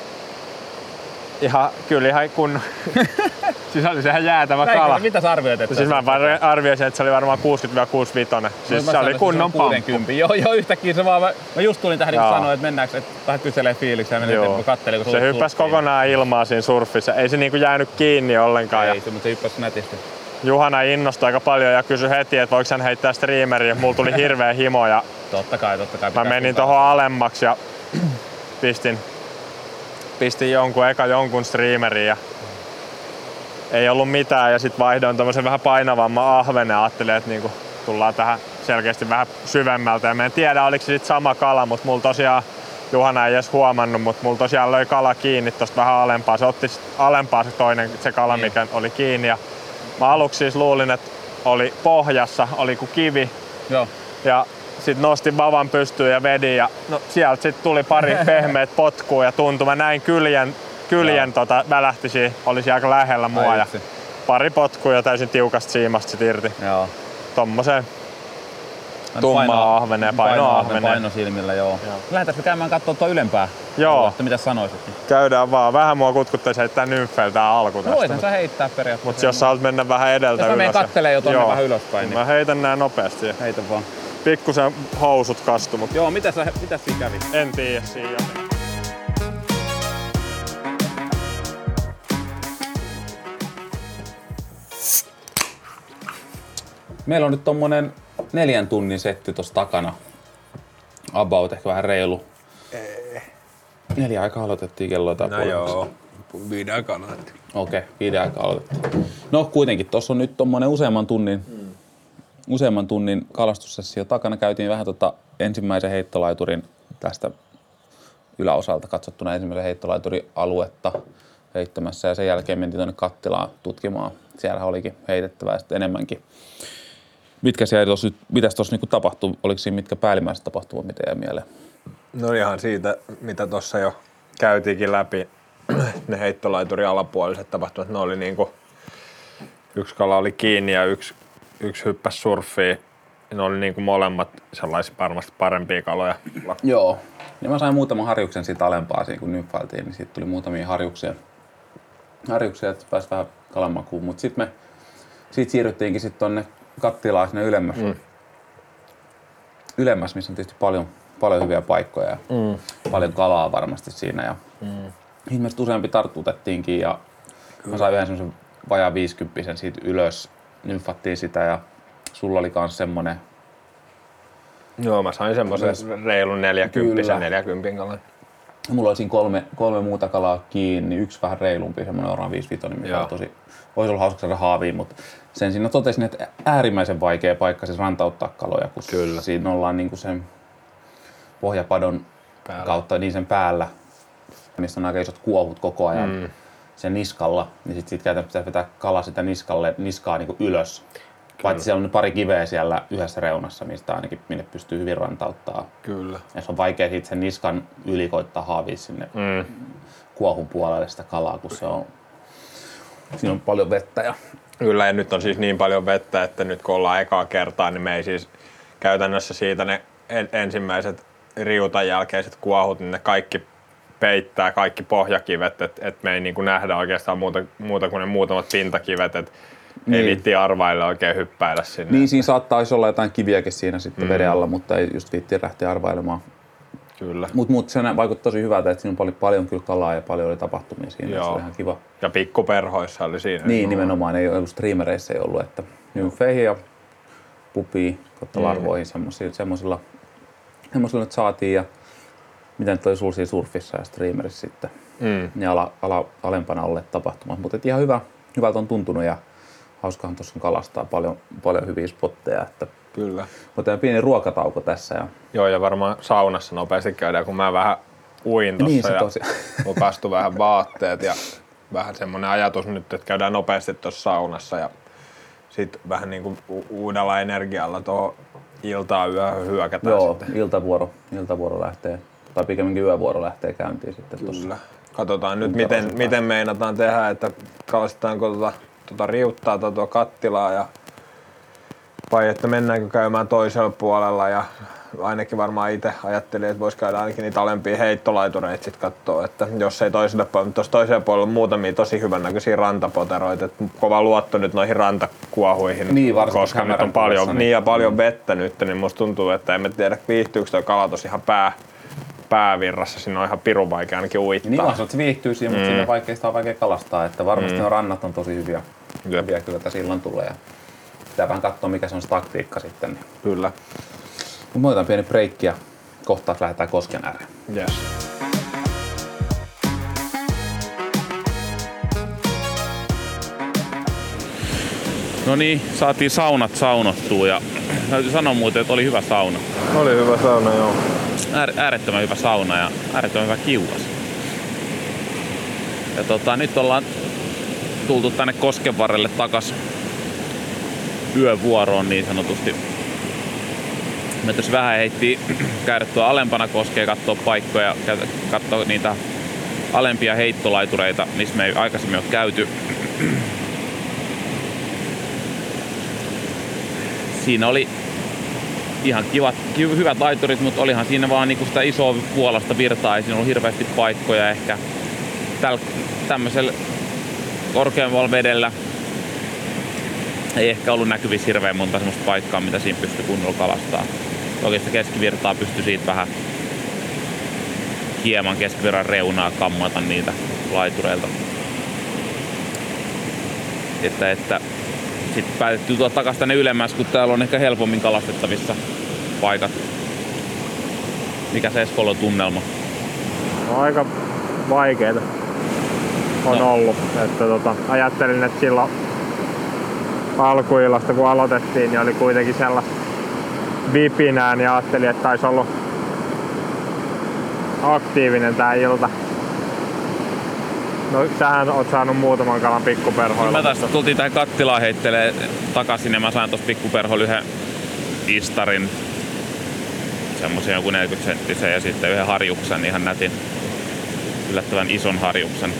ihan, kyllä ihan kun... siis oli sehän jäätävä Näinkö? kala. Mitä sä arvioit? Että Siis mä arvioisin, että se oli varmaan 60-65. Siis se oli kunnon pamppu. 60. Joo, joo, yhtäkkiä se vaan, mä, mä just tulin tähän niin sanoin, että mennäänkö, että vähän kyselee fiiliksiä ja menin, Joo. että mä kattelin, kun Se oli hyppäsi kokonaan ilmaa siinä surfissa. Ei se niinku jäänyt kiinni ollenkaan. Ei, Ja se, mutta se hyppäsi nätisti. Juhana innostui aika paljon ja kysyi heti, että voiko hän heittää streameriä. Mulla tuli hirveä himo ja Totta kai, totta kai. Mä menin tuohon alemmaksi ja pistin, pistin jonkun, eka jonkun streamerin ja ei ollut mitään ja sitten vaihdoin tämmöisen vähän painavamman ahvenen ja ajattelin, että niinku tullaan tähän selkeästi vähän syvemmältä ja mä en tiedä oliko se sitten sama kala, mutta mulla tosiaan Juhana ei edes huomannut, mutta mulla tosiaan löi kala kiinni tosta vähän alempaa. Se otti sit alempaa se toinen, se kala, Niin. mikä oli kiinni. Ja mä aluksi siis luulin, että oli pohjassa, oli kuin kivi, Joo. ja sitten nostin vavan pystyyn ja vedin ja no, sieltä sitten tuli pari pehmeät potkua ja tuntui. Mä näin kyljen, kyljen tota, välähtisi, olisi aika lähellä mua Ai ja vitsi. pari potkua ja täysin tiukasta siimasta sit irti. Joo. Tommoseen tummaa ahveneen, paino ahveneen. Paino silmillä, joo. Joo. Lähdetäänkö me käymään katsoa tuo ylempää? Joo. Että mitä sanoisit? Käydään vaan. Vähän mua kutkuttaisi heittää nymfeiltä tää alku tästä. voitan sä heittää periaatteessa. Mutta jos sä haluat mennä vähän edeltä Jos mä menen ylös. kattelee jo tonne Joo. vähän ylöspäin, niin Mä heitän nää nopeasti. heitä vaan. Pikkusen housut kastu, mutta Joo, mitä sä, mitä siinä kävi? en tiedä siinä. Meillä on nyt tommonen neljän tunnin setti tuossa takana. About, ehkä vähän reilu. Neljä aikaa aloitettiin kello jotain No puolta. joo, viiden aikana. Okei, okay, viiden aikaa aloitettiin. No kuitenkin, tuossa on nyt tommonen useamman tunnin, useamman tunnin kalastussessio takana. Käytiin vähän tota ensimmäisen heittolaiturin tästä yläosalta katsottuna ensimmäisen heittolaiturin aluetta heittämässä ja sen jälkeen mentiin tuonne kattilaan tutkimaan. Siellä olikin heitettävää sitten enemmänkin. Mitkä siellä nyt, mitäs tuossa niinku tapahtui? Oliko siinä mitkä päällimmäiset tapahtumat, mitä jäi mieleen? No ihan siitä, mitä tuossa jo käytiinkin läpi, ne heittolaiturin alapuoliset tapahtumat, ne oli niinku, yksi kala oli kiinni ja yksi, yksi hyppäsi surffiin. Ne oli niinku molemmat sellaisia varmasti parempia kaloja. Joo. Ja mä sain muutaman harjuksen siitä alempaa siinä, kun nympfailtiin, niin siitä tuli muutamia harjuksia. Harjuksia, että pääsi vähän kalamakuun, mutta sitten me siitä siirryttiinkin sitten tonne kattilaan sinne ylemmäs. Mm. Ylemmäs, missä on tietysti paljon, paljon hyviä paikkoja ja mm. paljon kalaa varmasti siinä. Ja mm. Ihmiset useampi tartutettiinkin ja mä sain yhden semmoisen vajaa 50 siitä ylös. Nymfattiin sitä ja sulla oli kans semmonen Joo, mä sain semmoisen reilun 40 Kyllä. 40 kalan. Mulla oli siinä kolme, kolme muuta kalaa kiinni, yksi vähän reilumpi, semmoinen oraan 55, mikä Joo. oli tosi, olisi ollut hauska saada haaviin, mutta sen siinä totesin, että äärimmäisen vaikea paikka siis rantauttaa kaloja, kun Kyllä. siinä ollaan niin kuin sen pohjapadon Päällä. kautta niin sen päällä, missä on aika isot kuohut koko ajan mm. Sen niskalla, niin sitten sit käytännössä pitää vetää kala sitä niskalle, niskaa niin kuin ylös. Paitsi siellä on pari kiveä siellä yhdessä reunassa, mistä ainakin minne pystyy hyvin rantauttaa. Kyllä. Ja se on vaikea siitä sen niskan yli koittaa haavia sinne Mm. kuohun puolelle sitä kalaa, kun se on, siinä on paljon vettä. Ja, Kyllä, ja nyt on siis niin paljon vettä, että nyt kun ollaan ekaa kertaa, niin me ei siis käytännössä siitä ne en- ensimmäiset riutan jälkeiset kuohut, niin ne kaikki peittää kaikki pohjakivet, että et me ei niinku nähdä oikeastaan muuta, muuta kuin ne muutamat pintakivet, että niin. ei vitti arvailla oikein hyppäillä sinne. niin siinä saattaisi olla jotain kiviäkin siinä sitten mm. veden alla, mutta ei just viitti lähteä arvailemaan. Kyllä. Mutta mut se vaikutti tosi hyvältä, että siinä on paljon, paljon kyllä kalaa ja paljon oli tapahtumia siinä. Joo. Se oli ihan kiva. Ja pikkuperhoissa oli siinä. Niin, nimenomaan ei ollut streamereissa ei ollut, että nymfeihin ja pupiin, kautta larvoihin semmoisilla, semmoisilla, semmoisilla nyt saatiin ja mitä nyt oli surfissa ja streamerissä sitten. Mm. Ne ala, ala, alempana olleet tapahtumat, mutta ihan hyvä, hyvältä on tuntunut ja hauskahan tuossa kalastaa paljon, paljon hyviä spotteja, että Kyllä. otetaan pieni ruokatauko tässä ja Joo, ja varmaan saunassa nopeasti käydään, kun mä vähän uin tossa Niin se ja tosiaan. mulla kastui vähän vaatteet ja vähän semmoinen ajatus nyt, että käydään nopeasti tuossa saunassa ja sitten vähän niin kuin u- uudella energialla tuohon iltaan yöhön hyökätään joo, sitten. iltavuoro, iltavuoro lähtee, tai pikemminkin yövuoro lähtee käyntiin sitten tuossa. Kyllä. Katsotaan nyt, miten, miten meinataan tehdä, että kalastetaanko tuota, tuota riuttaa tai tuota kattilaa ja vai että mennäänkö käymään toisella puolella ja ainakin varmaan itse ajattelin, että voisi käydä ainakin niitä alempia heittolaitureita sitten katsoa, että jos ei toiselle puolelle, mutta tuossa toisella puolella on muutamia tosi hyvän näköisiä rantapoteroita, että kova luotto nyt noihin rantakuohuihin, Niin, koska nyt on paljon, niin. niin- ja paljon vettä nyt, niin musta tuntuu, että emme tiedä viihtyykö tuo kala tosi ihan pää, päävirrassa, siinä on ihan pirun vaikea ainakin uittaa. Niin on, se, että se viihtyy siinä, mutta siinä vaikea, sitä on vaikea kalastaa, että varmasti mm. rannat on tosi hyviä, Jep. hyviä kyllä tässä illan tulee. Ja pitää vähän katsoa, mikä se on se taktiikka sitten. Niin. Kyllä. Mutta me otetaan pieni breikki ja kohta lähdetään kosken ääreen. Yes. No niin, saatiin saunat saunottua ja täytyy sanoa muuten, että oli hyvä sauna. Oli hyvä sauna, joo. Äär, äärettömän hyvä sauna ja äärettömän hyvä kiuas. Ja tota, nyt ollaan tultu tänne kosken varrelle takas yövuoroon niin sanotusti. Me tässä vähän heitti käydä tuolla alempana koskea katsoa paikkoja, katsoa niitä alempia heittolaitureita, missä me ei aikaisemmin ole käyty. Siinä oli ihan kivat, ki- hyvät laiturit, mutta olihan siinä vaan niinku sitä isoa puolasta virtaa, ei siinä ollut hirveästi paikkoja ehkä täl, tämmöisellä korkeammalla vedellä ei ehkä ollut näkyvissä hirveän monta semmoista paikkaa, mitä siinä pystyi kunnolla kalastaa. Toki sitä keskivirtaa pystyi siitä vähän hieman keskivirran reunaa kammata niitä laitureilta. Että, että sitten päätettiin tuoda takaisin tänne ylemmäs, kun täällä on ehkä helpommin kalastettavissa paikat. Mikä se Eskolon tunnelma? No, aika vaikeeta on No. ollut. Että tota, ajattelin, että silloin alkuillasta kun aloitettiin, niin oli kuitenkin sellaista vipinää, niin ajattelin, että taisi ollut aktiivinen tää ilta. No sähän oot saanut muutaman kalan pikkuperhoilla. Mä tästä tultiin tähän kattilaan heittelee takaisin ja mä sain tossa pikkuperholla yhden istarin. Semmoisen joku 40 senttisen ja sitten yhden harjuksen, ihan nätin. Yllättävän ison harjuksen.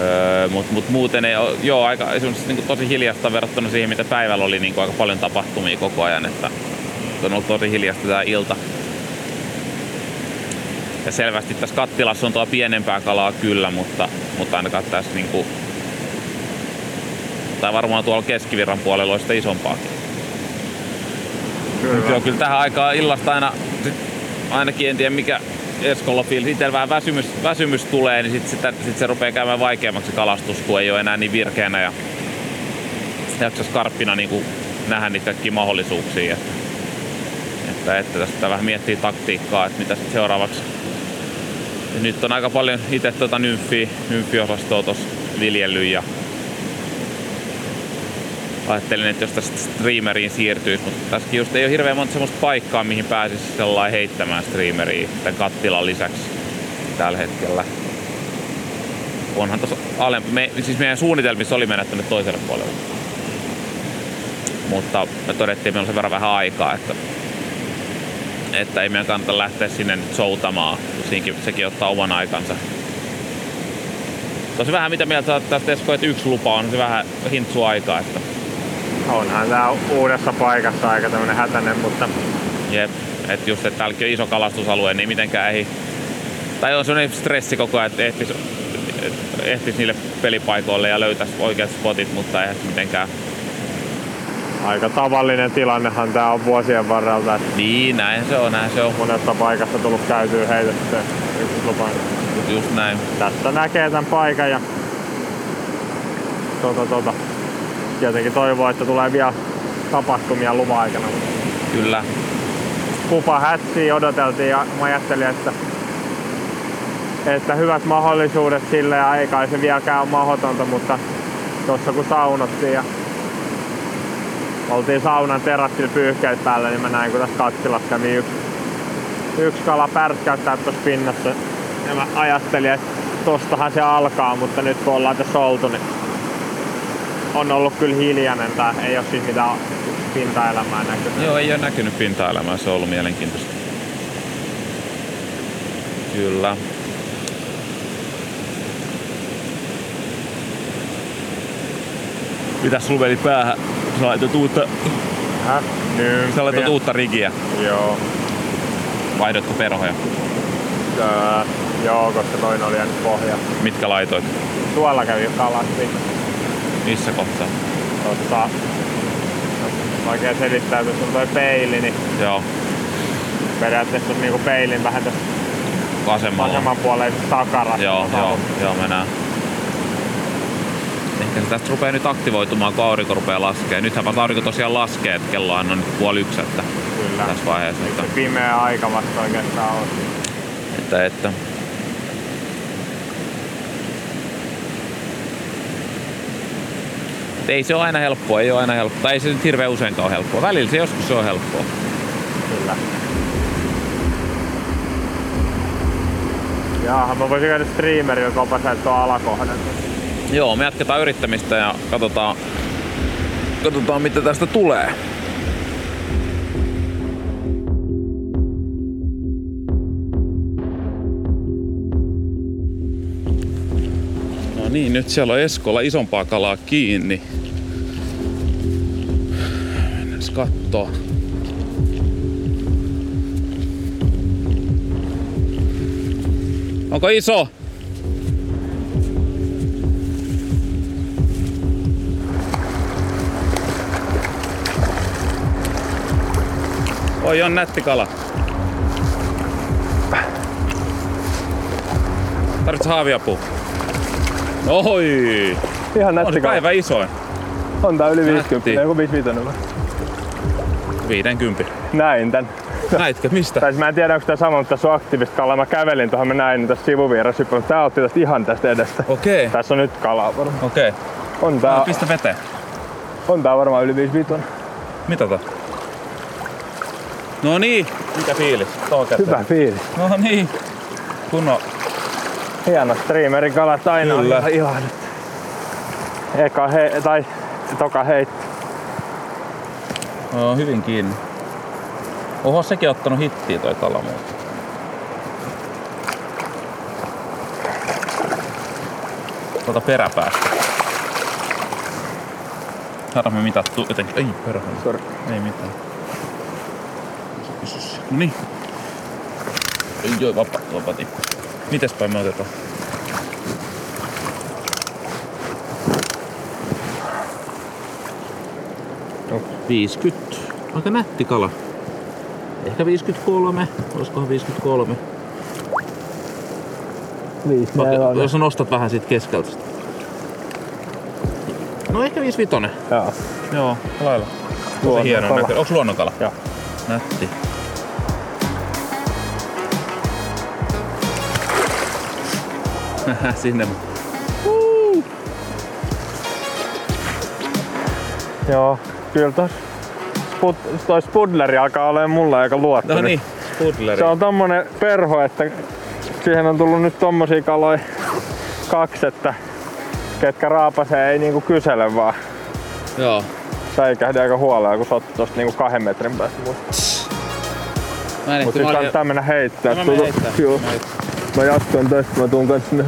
Öö, mut, mut muuten ei oo, joo, aika niin tosi hiljasta verrattuna siihen, mitä päivällä oli niin aika paljon tapahtumia koko ajan, että on ollut tosi hiljasta tää ilta. Ja selvästi tässä kattilassa on tuo pienempää kalaa kyllä, mutta, mutta ainakaan tässä niinku, tai varmaan tuolla keskivirran puolella olisi sitä isompaakin. Kyllä. Joo, kyllä tähän aikaan illasta aina, sit, ainakin en tiedä mikä Eskolla fiilis, itsellä vähän väsymys, väsymys tulee, niin sitten sit, sit se rupeaa käymään vaikeammaksi kalastus, kun ei ole enää niin virkeänä ja jaksas karppina niin nähdä niitä kaikkia mahdollisuuksia. Että, että, että tästä vähän miettii taktiikkaa, että mitä sit seuraavaksi. Nyt on aika paljon itse tuota nymfi, nymfiosastoa tuossa viljellyt ja ajattelin, että jos tästä streameriin siirtyisi, mutta tässäkin just ei ole hirveän monta semmoista paikkaa, mihin pääsisi sellainen heittämään streameriin tämän kattilan lisäksi tällä hetkellä. Onhan tuossa alempi, me, siis meidän suunnitelmissa oli mennä tänne toiselle puolelle. Mutta me todettiin, että meillä on sen verran vähän aikaa, että, että ei meidän kannata lähteä sinne nyt soutamaan, siinkin, sekin ottaa oman aikansa. Tosi vähän mitä mieltä tästä Esko, että yksi lupa on se vähän hintsu aikaa, että Onhan tää uudessa paikassa aika tämmönen hätäinen, mutta Jep, että just, että täälläkin on iso kalastusalue, niin mitenkään ei... Tai on sellainen stressi koko ajan, että ehtis, ehtis niille pelipaikoille ja löytäisi oikeat spotit, mutta se mitenkään aika tavallinen tilannehan tää on vuosien varrelta. Niin, näin se on, näin se on. monesta paikasta tullut käytyä heitettyä ykköslupaan. Just näin. Tästä näkee tämän paikan ja tota, tota. tietenkin toivoo, että tulee vielä tapahtumia luvan aikana. Kyllä. Kupa hätsiä odoteltiin ja mä ajattelin, että, että hyvät mahdollisuudet sille ja ei kai se vieläkään ole mahdotonta, mutta tuossa kun saunottiin ja oltiin saunan terassilla pyyhkeet päällä, niin mä näin kun tässä kattilassa kävi yksi, yksi kala pärtkäyttää tuossa pinnassa. Ja mä ajattelin, että tostahan se alkaa, mutta nyt kun ollaan tässä oltu, niin on ollut kyllä hiljainen. Tää ei ole siis mitään pintaelämää näkynyt. Joo, ei ole näkynyt pinta-elämää, se on ollut mielenkiintoista. Kyllä. Mitäs sulla päähän? Sä laitat uutta, Häh? Nyt. sä laitat uutta rigiä. Joo. Vaihdotko perhoja? Öö, joo, koska toinen oli jäänyt pohja. Mitkä laitoit? Tuolla kävi kalasti. Missä kohtaa? Tossa, oikein selittää, että jos on toi peili, niin Joo, periaatteessa on niinku peilin vähän tässä vasemman puolen takarassa. Joo, joo, joo, mä näen. Ehkä se tästä rupeaa nyt aktivoitumaan, kun aurinko rupeaa laskee. Nythän aurinko tosiaan laskee, että kellohan on nyt puoli yksi, että Kyllä. tässä vaiheessa. Se Että, pimeä aika vasta oikeastaan on. että, että. Et ei se ole aina helppoa, ei ole aina helppoa. Tai ei se nyt hirveän useinkaan ole helppoa. Välillä se joskus se on helppoa. Kyllä. Jaaha, mä voisin käydä streamerilla kopaseen tuon alakohdan. Joo, me jatketaan yrittämistä ja katsotaan, katsotaan mitä tästä tulee. No niin, nyt siellä on Eskolla isompaa kalaa kiinni. Mennään kattoo. Onko iso? Oi on nätti kala. Tarvitset haaviapua? Oi! Ihan On nätti se kala. päivä isoin. On tää yli Nätti. 50, joku 55 vai? 50. Näin tän. Näitkö? Mistä? Tai siis mä en tiedä onko tää sama, mutta tässä on aktiivista kalaa. Mä kävelin tuohon, mä näin tässä sivuvieressä, mutta tää otti tästä ihan tästä edestä. Okei. Tässä on nyt kalaa varmaan. Okei. On tää, No, pistä veteen. on tää varmaan yli 55. Mitata. No niin. Mikä fiilis? Hyvä fiilis. No niin. Kunno. Hieno streamerin kalat aina Kyllä. on ihan. Eka he, tai toka heitti. No, hyvin kiinni. Oho, sekin on ottanut hittiä toi kala muuten. Tuolta peräpäästä. Saadaan me mitattu jotenkin. Ei perhana. Ei mitään. No niin. Ei joo, vapaa, vapaa tippu. Mites päin me otetaan? No. 50. Aika nätti kala. Ehkä 53. Olisikohan 53? Viisi Vaikka, jos nostat vähän siitä keskeltä. No ehkä 55. Joo. Joo, lailla. Tosi hieno näkö. Onks luonnonkala? Joo. Nätti. Sinne. Joo, kyllä tos spud, toi spudleri alkaa olemaan mulle aika luotto. No niin, Spudleri. Se on tommonen perho, että siihen on tullut nyt tommosia kaloja kaksi, että ketkä raapasee ei niinku kysele vaan Joo. säikähdi aika huolella, kun sä oot tosta niinku kahden metrin päästä. Mä en Mut sit kannattaa mennä heittää. No mä menen heittää. Joo. Mä heittää. Mä jatkan tästä, mä tuun kanssa sinne.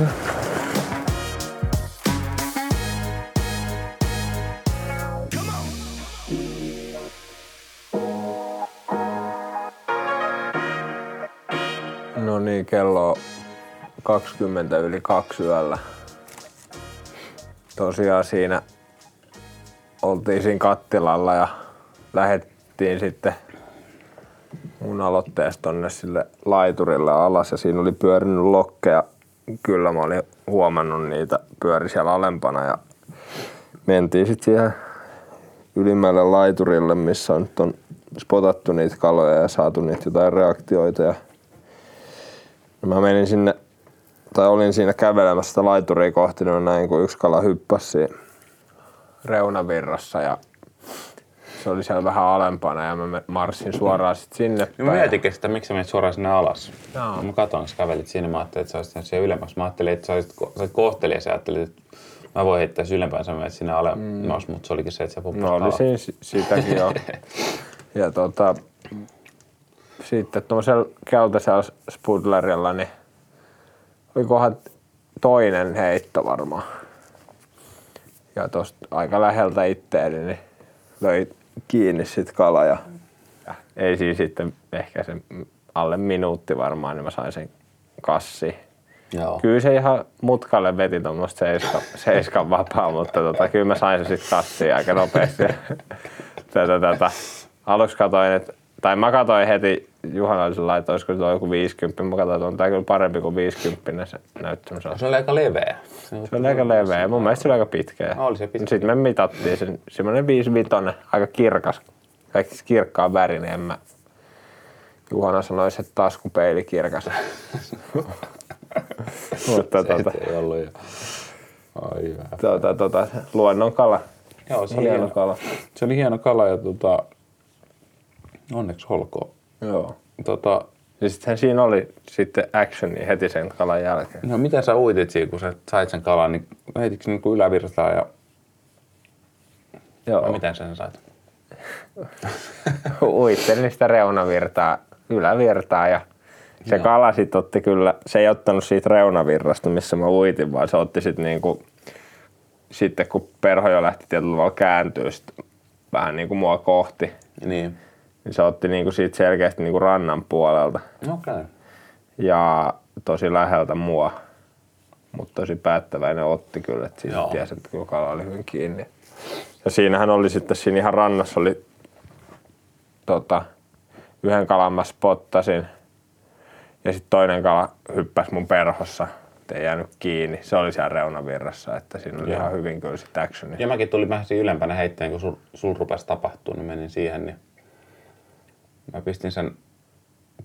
No niin, kello on 20 yli kaksi yöllä. Tosiaan siinä oltiin siinä kattilalla ja lähdettiin sitten mun aloitteesta tonne sille laiturille alas ja siinä oli pyörinyt lokkeja. Kyllä mä olin huomannut niitä pyöri siellä alempana ja mentiin sitten siihen ylimmälle laiturille, missä on, nyt on spotattu niitä kaloja ja saatu niitä jotain reaktioita. Ja mä menin sinne, tai olin siinä kävelemässä sitä laituria kohti, niin näin kun yksi kala hyppäsi reunavirrassa ja se oli siellä vähän alempana ja mä marssin suoraan sitten sinne Niin mä mietinkin sitä, miksi sä menit suoraan sinne alas. Joo. Mä katsoin, kun sä kävelit siinä, mä ajattelin, että sä olisit siellä ylemmäksi. Mä ajattelin, että sä olisit, sä olisit kohtelias ja ajattelin, että mä voin heittää ylempään, sä menet sinne alemmas, mm. mutta se olikin se, että sä puppasit No oli siinä si- sitäkin jo. ja tota, sitten tuollaisella keltaisella spudlerilla, niin olikohan toinen heitto varmaan. Ja tosta aika läheltä itteeni, niin löi kiinni sit kala ja, ja ei siis sitten ehkä se alle minuutti varmaan, niin mä sain sen kassi. Joo. Kyllä se ihan mutkalle veti tuommoista seiska, seiskan vapaa, mutta tota, kyllä mä sain se sitten kassiin aika nopeasti. tätä, tätä. Aluksi katsoin, että, tai mä katsoin heti Juhanaisella, että olisiko se joku 50. Mä katsoin, että on tää kyllä parempi kuin 50 se näyttämys on. Se oli aika leveä. Se oli aika leveä mun mielestä se oli aika pitkä. Oli se pitkä. Sitten me mitattiin sen, semmoinen 55 aika kirkas, kaikki kirkkaan värinen. En mä Juhana sanoi, että taskupeili kirkas. mutta Se ei ollut jo. Ai hyvä. tota, tota, luonnon kala. Joo, se oli, Hieno hieno, kala. se oli hieno kala ja tota, onneksi olkoon. Joo. Tota, Ja sittenhän siinä oli sitten actioni heti sen kalan jälkeen. no miten sä uitit siinä, kun sä sait sen kalan, niin heitikö niin kuin ylävirtaan ja Joo. vai miten sen sait? Uittelin sitä reunavirtaa, ylävirtaa ja se kala sit otti kyllä, se ei ottanut siitä reunavirrasta, missä mä uitin, vaan se otti sit niinku, sitten kun perho jo lähti tietyllä tavalla kääntyä sit vähän niinku mua kohti, Niin. Niin se otti niinku siitä selkeästi niinku rannan puolelta Okei. Okay. ja tosi läheltä mua. Mutta tosi päättäväinen otti kyllä, että Joo. tiesi, että kyllä kala oli hyvin kiinni. Ja siinähän oli sitten siinä ihan rannassa oli tota, yhden kalan mä spottasin ja sitten toinen kala hyppäsi mun perhossa, ei jäänyt kiinni. Se oli siellä reunavirrassa, että siinä oli Joo. ihan hyvin kyllä sit actioni. Ja mäkin tulin vähän siinä ylempänä heitteen, kun sul, sul rupesi tapahtua, niin menin siihen, niin mä pistin sen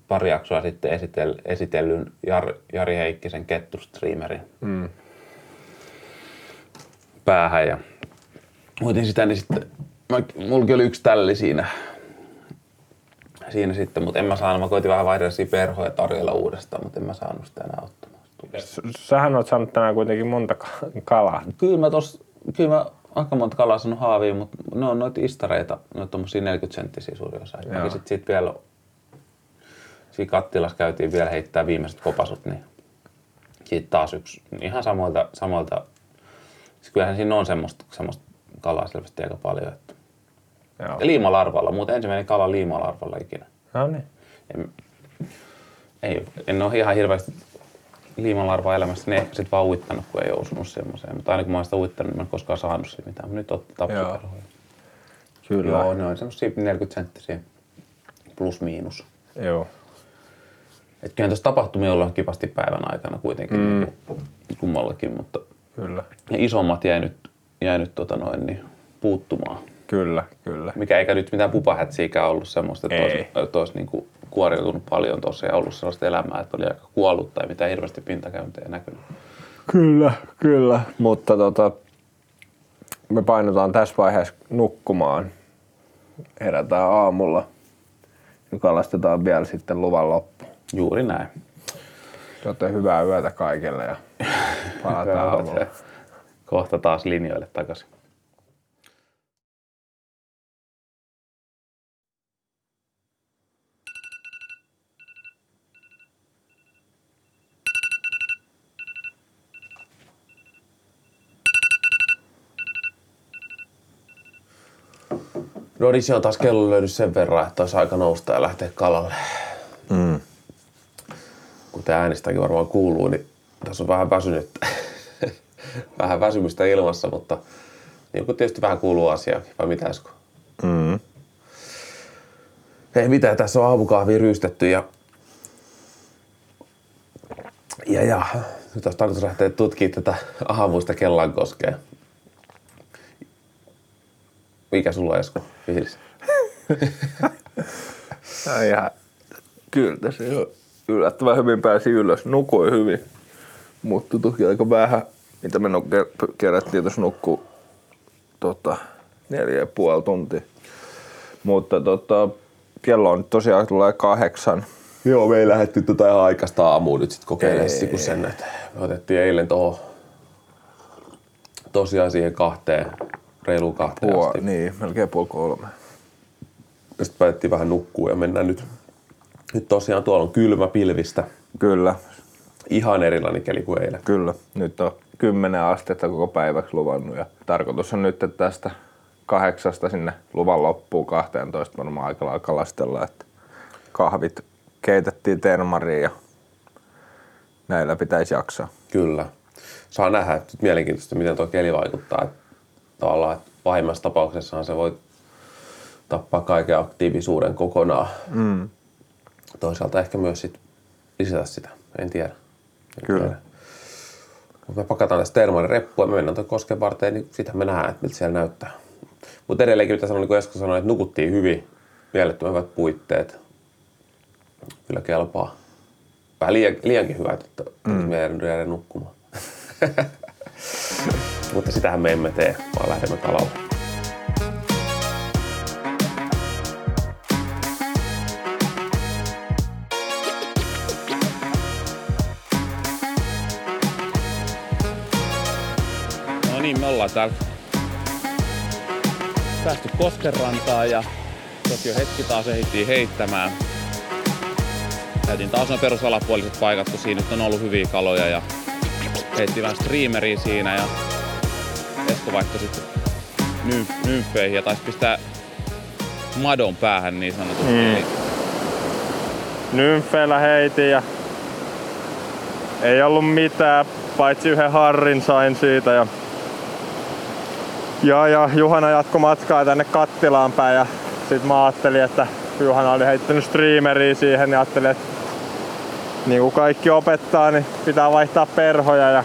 pari jaksoa sitten esitel, esitellyn Jar, Jari Heikkisen Kettu-streamerin Mm. päähän ja muuten sitä, niin sitten mä, mullakin oli yksi tälli siinä, siinä sitten, mutta en mä saanut, mä koitin vähän vaihdella siinä perhoja tarjolla uudestaan, mutta en mä saanut sitä enää ottamaan. Sähän oot saanut tänään kuitenkin monta ka- kalaa. Kyllä mä tos, kyllä mä aika monta kalaa saanut haaviin, mutta ne on noita istareita, noita tommosia 40 senttisiä suurin osa. Joo. Ja sit siitä vielä, siinä kattilassa käytiin vielä heittää viimeiset kopasut, niin siitä taas yksi ihan samoilta, samoilta siis kyllähän siinä on semmoista, semmoista kalaa selvästi aika paljon. Että. Joo. Ja liimalarvalla, mutta ensimmäinen kala liimalarvalla ikinä. No niin. En, ei, en ole ihan hirveästi liimalarvaa elämässä, niin ehkä sit vaan uittanut, kun ei osunut semmoiseen. Mutta aina kun mä oon sitä uittanut, niin mä en koskaan saanut siitä mitään. Nyt on tapsuperhoja. Kyllä. Joo, ne on semmosia 40 senttisiä plus miinus. Joo. Et kyllähän tuossa tapahtumia ollaan kivasti päivän aikana kuitenkin mm. niin kummallakin, mutta Kyllä. ne isommat jäi nyt, jäi nyt tota noin, niin puuttumaan. Kyllä, kyllä. Mikä eikä nyt mitään pupahätsiikään ollut semmoista, että Ei. olisi, olisi niin kuin kuoriutunut paljon tuossa ja ollut sellaista elämää, että oli aika kuollut tai mitään hirveästi pintakäyntejä näkynyt. Kyllä, kyllä. Mutta tota, me painutaan tässä vaiheessa nukkumaan. Herätään aamulla ja kalastetaan vielä sitten luvan loppu. Juuri näin. Joten hyvää yötä kaikille ja palataan aamulla. Kohta taas linjoille takaisin. Rodisi on taas kello löydy sen verran, että olisi aika nousta ja lähteä kalalle. Mm. kuten äänestäkin varmaan kuuluu, niin tässä on vähän väsynyt, vähän väsymystä ilmassa, mutta niin kuin tietysti vähän kuuluu asiaan, vai mitä Esko? Mm. Ei mitään, tässä on aamukahvi ryystetty ja, ja, ja nyt olisi tarkoitus lähteä tutkimaan tätä aamuista Kellankoskea. Mikä sulla on Esko fiilis? ihan, kyllä tässä jo yllättävän hyvin pääsi ylös. Nukuin hyvin, mutta toki aika vähän, mitä me nuk- kerättiin tuossa nukkuu tota, neljä ja puoli tuntia. Mutta tota, kello on tosiaan tulee kahdeksan. Joo, me ei lähdetty tota ihan aikaista aamua nyt sitten kokeilemaan kun sen, että me otettiin eilen tuohon tosiaan siihen kahteen, reiluun kahteen Puol, asti. niin, melkein puoli kolme. Sitten päätettiin vähän nukkua ja mennään nyt. Nyt tosiaan tuolla on kylmä pilvistä. Kyllä, Ihan erilainen keli kuin eilen. kyllä. Nyt on 10 astetta koko päiväksi luvannut ja tarkoitus on nyt, että tästä kahdeksasta sinne luvan loppuun 12 varmaan aika lailla kalastella, että kahvit keitettiin termariin ja näillä pitäisi jaksaa. Kyllä. Saa nähdä, mielenkiintoista, miten tuo keli vaikuttaa. Tavallaan, että pahimmassa tapauksessahan se voi tappaa kaiken aktiivisuuden kokonaan. Mm. Toisaalta ehkä myös sit lisätä sitä, en tiedä. En Kyllä. tiedä. Mutta me pakataan tästä termarin reppua ja me mennään tuon kosken varteen, niin sitähän me nähdään, että miltä siellä näyttää. Mutta edelleenkin mitä sanoin, niin kuin Esko sanoi, että nukuttiin hyvin, mielettömän hyvät puitteet. Kyllä kelpaa. Vähän liian, liiankin hyvät, että mm. meidän nukkumaan. Mutta sitähän me emme tee, vaan lähdemme kalalle. No niin, me ollaan täällä päästy Koskenrantaan ja toki jo hetki taas ehdittiin heittämään. Käytiin taas noin perusalapuoliset paikat, kun siinä nyt on ollut hyviä kaloja ja heitti vähän streameria siinä ja Esko vaihtoi sitten nymf- nymfeihin ja taisi pistää madon päähän niin sanotusti. Mm. Eli nymfeillä heitin ja ei ollut mitään, paitsi yhden harrin sain siitä. Ja, ja, ja Juhana jatko matkaa tänne kattilaan päin ja sit mä ajattelin, että Juhana oli heittänyt streameria siihen ja ajattelin, että niin kuin kaikki opettaa, niin pitää vaihtaa perhoja ja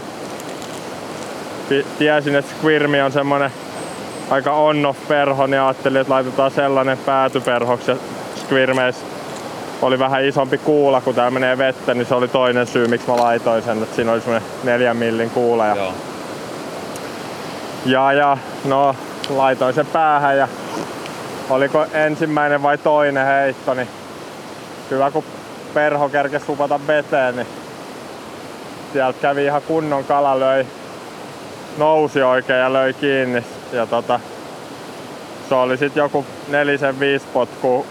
tiesin, että Squirmi on semmonen aika on-off perho, niin ajattelin, että laitetaan sellainen päätyperhoksi ja Squirmeissa oli vähän isompi kuula, kun täällä menee vettä, niin se oli toinen syy, miksi mä laitoin sen, että siinä oli semmonen neljän millin kuula. Ja, joo. ja, ja no, laitoin sen päähän ja oliko ensimmäinen vai toinen heitto, niin hyvä kun perho kerkesi upata veteen, niin sieltä kävi ihan kunnon kala, löi, nousi oikein ja löi kiinni. Ja tota, se oli sitten joku nelisen viisi potkua,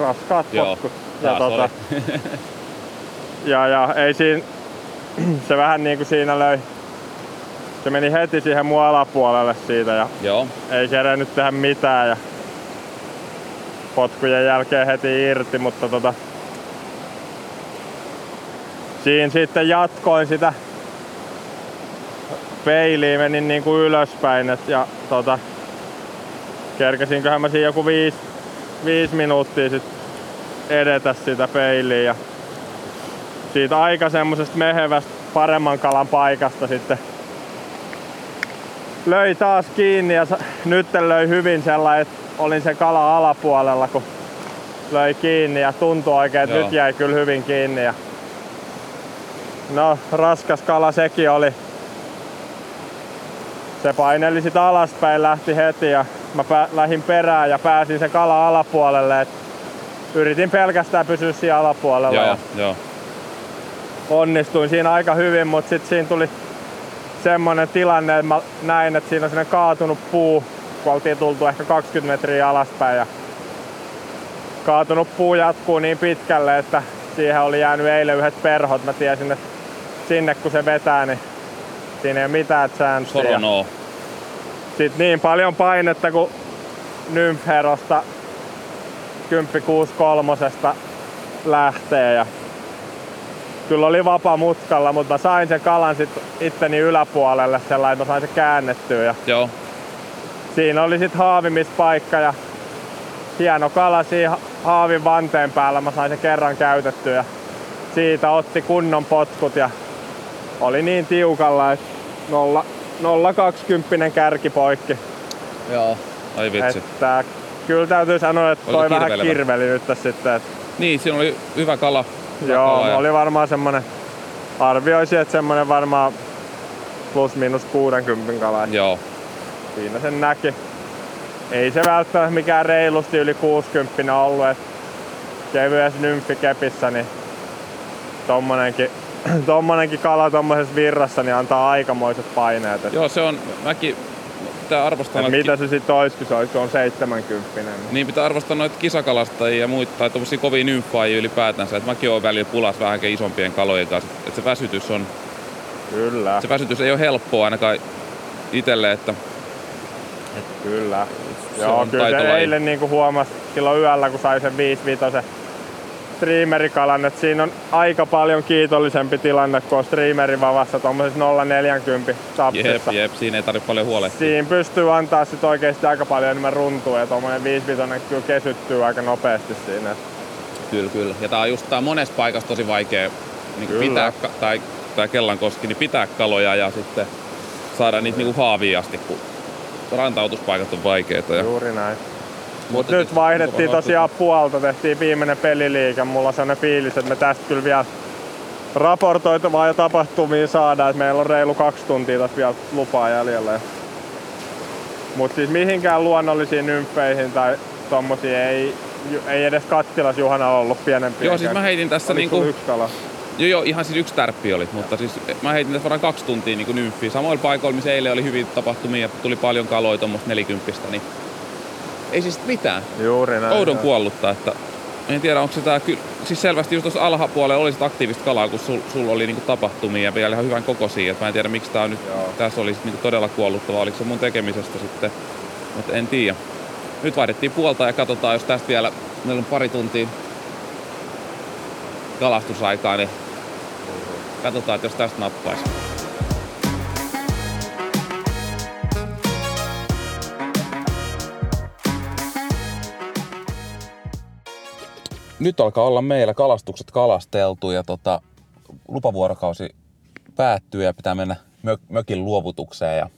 raskaat Joo, potkut. Ja, tota, ja, ja ei siinä, se vähän niin kuin siinä löi, se meni heti siihen mun alapuolelle siitä ja Joo, ei kerennyt tehdä mitään ja potkujen jälkeen heti irti, mutta tota, siinä sitten jatkoin sitä peiliin, menin niin kuin ylöspäin et, ja tota, kerkesinköhän mä siinä joku viisi, viisi minuuttia sit edetä sitä peiliin ja siitä aika semmosesta mehevästä paremman kalan paikasta sitten löi taas kiinni ja nyt löi hyvin sellainen, että olin se kala alapuolella, kun löi kiinni ja tuntui oikein, että Joo. nyt jäi kyllä hyvin kiinni. Ja no, raskas kala sekin oli. Se paineli sit alaspäin, lähti heti ja mä pää- lähdin perään ja pääsin se kala alapuolelle. Et yritin pelkästään pysyä siinä alapuolella. joo, Ja joo. onnistuin siinä aika hyvin, mutta sitten siinä tuli semmonen tilanne, että mä näin, että siinä on sellainen kaatunut puu, kun oltiin tultu ehkä 20 metriä alaspäin ja kaatunut puu jatkuu niin pitkälle, että siihen oli jäänyt eilen yhdet perhot. Mä tiesin, että sinne kun se vetää, niin siinä ei ole mitään chanssiä. Sitten niin paljon painetta kuin Nymferosta 1063 lähtee ja kyllä oli vapaa mutkalla, mutta mä sain sen kalan sit itteni yläpuolelle sellainen, että mä sain sen käännettyä ja Joo, siinä oli sitten haavimispaikka ja hieno kala siinä haavin vanteen päällä. Mä sain sen kerran käytettyä ja siitä otti kunnon potkut ja oli niin tiukalla, että 0,20 kärki poikki. Joo. Ai vitsi. Että kyllä täytyy sanoa, että Oliko toi vähän kirveli nyt tässä sitten. Että Niin, siinä oli hyvä kala. Hyvä joo, kala ja- oli varmaan semmonen, arvioisin, että semmonen varmaan plus minus 60 kala. Joo. Siinä sen näki. Ei se välttämättä mikään reilusti yli 60 ollut, että kevyessä nymfikepissä, niin tommonenkin, tommonenkin kala tommosessa virrassa niin antaa aikamoiset paineet. Et, Joo, se on, mäkin pitää arvostaa et noita, mitä se sitten olisi, kun se olisi, on 70. Niin. niin pitää arvostaa noita kisakalastajia ja muita, tai tommosia kovia nymfaajia ylipäätänsä. Et mäkin oon välillä pulas vähänkin isompien kalojen kanssa. Et se väsytys on, Kyllä, se väsytys ei ole helppoa ainakaan itselle, että kyllä. se Joo, on kyllä se eilen niin huomasi silloin yöllä, kun sai sen 5 vitosen streamerikalan, että siinä on aika paljon kiitollisempi tilanne, kun on streamerin vavassa tuommoisessa 0,40 jep, tapsissa. jep, siinä ei tarvitse paljon huolehtia. Siinä pystyy antaa sit oikeesti aika paljon enemmän runtua ja tuommoinen 5 kyllä kesyttyy aika nopeasti siinä. Kyllä, kyllä. Ja tää on just tää on monessa paikassa tosi vaikea niin Kyllä. pitää, tai tää Kellankoski, niin pitää kaloja ja sitten saada niitä niinku haaviin asti, kun rantautuspaikat on vaikeita. Ja... Juuri näin. Mut Nyt vaihdettiin tosiaan puolta, tehtiin viimeinen peliliike. Mulla on sellainen fiilis, että me tästä kyllä vielä raportoitavaa ja tapahtumia saadaan, että meillä on reilu kaksi tuntia tässä vielä lupaa jäljellä. Mutta siis mihinkään luonnollisiin nymfeihin tai tommosiin ei, ei edes kattilas Juhana ollut pienempiä. Joo, siis mä heitin tässä Oliko niinku... yksi kala? Joo, joo, ihan siis yksi tärppi oli, mutta siis mä heitin tässä varmaan kaksi tuntia niin nymfiä. Samoilla paikoilla, missä eilen oli hyvin tapahtumia ja tuli paljon kaloja tuommoista nelikymppistä, niin ei siis mitään. Juuri näin. Oudon joo. kuollutta, että en tiedä onko se tää kyllä, siis selvästi just tuossa alhapuolella oli aktiivista kalaa, kun sul, sul oli niinku tapahtumia ja vielä ihan hyvän kokoisia, että mä en tiedä miksi tää nyt, tässä oli sit niinku todella kuolluttava, oliko se mun tekemisestä sitten, mutta en tiedä. Nyt vaihdettiin puolta ja katsotaan, jos tästä vielä, meillä on pari tuntia kalastusaikaa, niin katsotaan, että jos tästä nappaisi. Nyt alkaa olla meillä kalastukset kalasteltu ja tota, lupavuorokausi päättyy ja pitää mennä mö- mökin luovutukseen. Ja,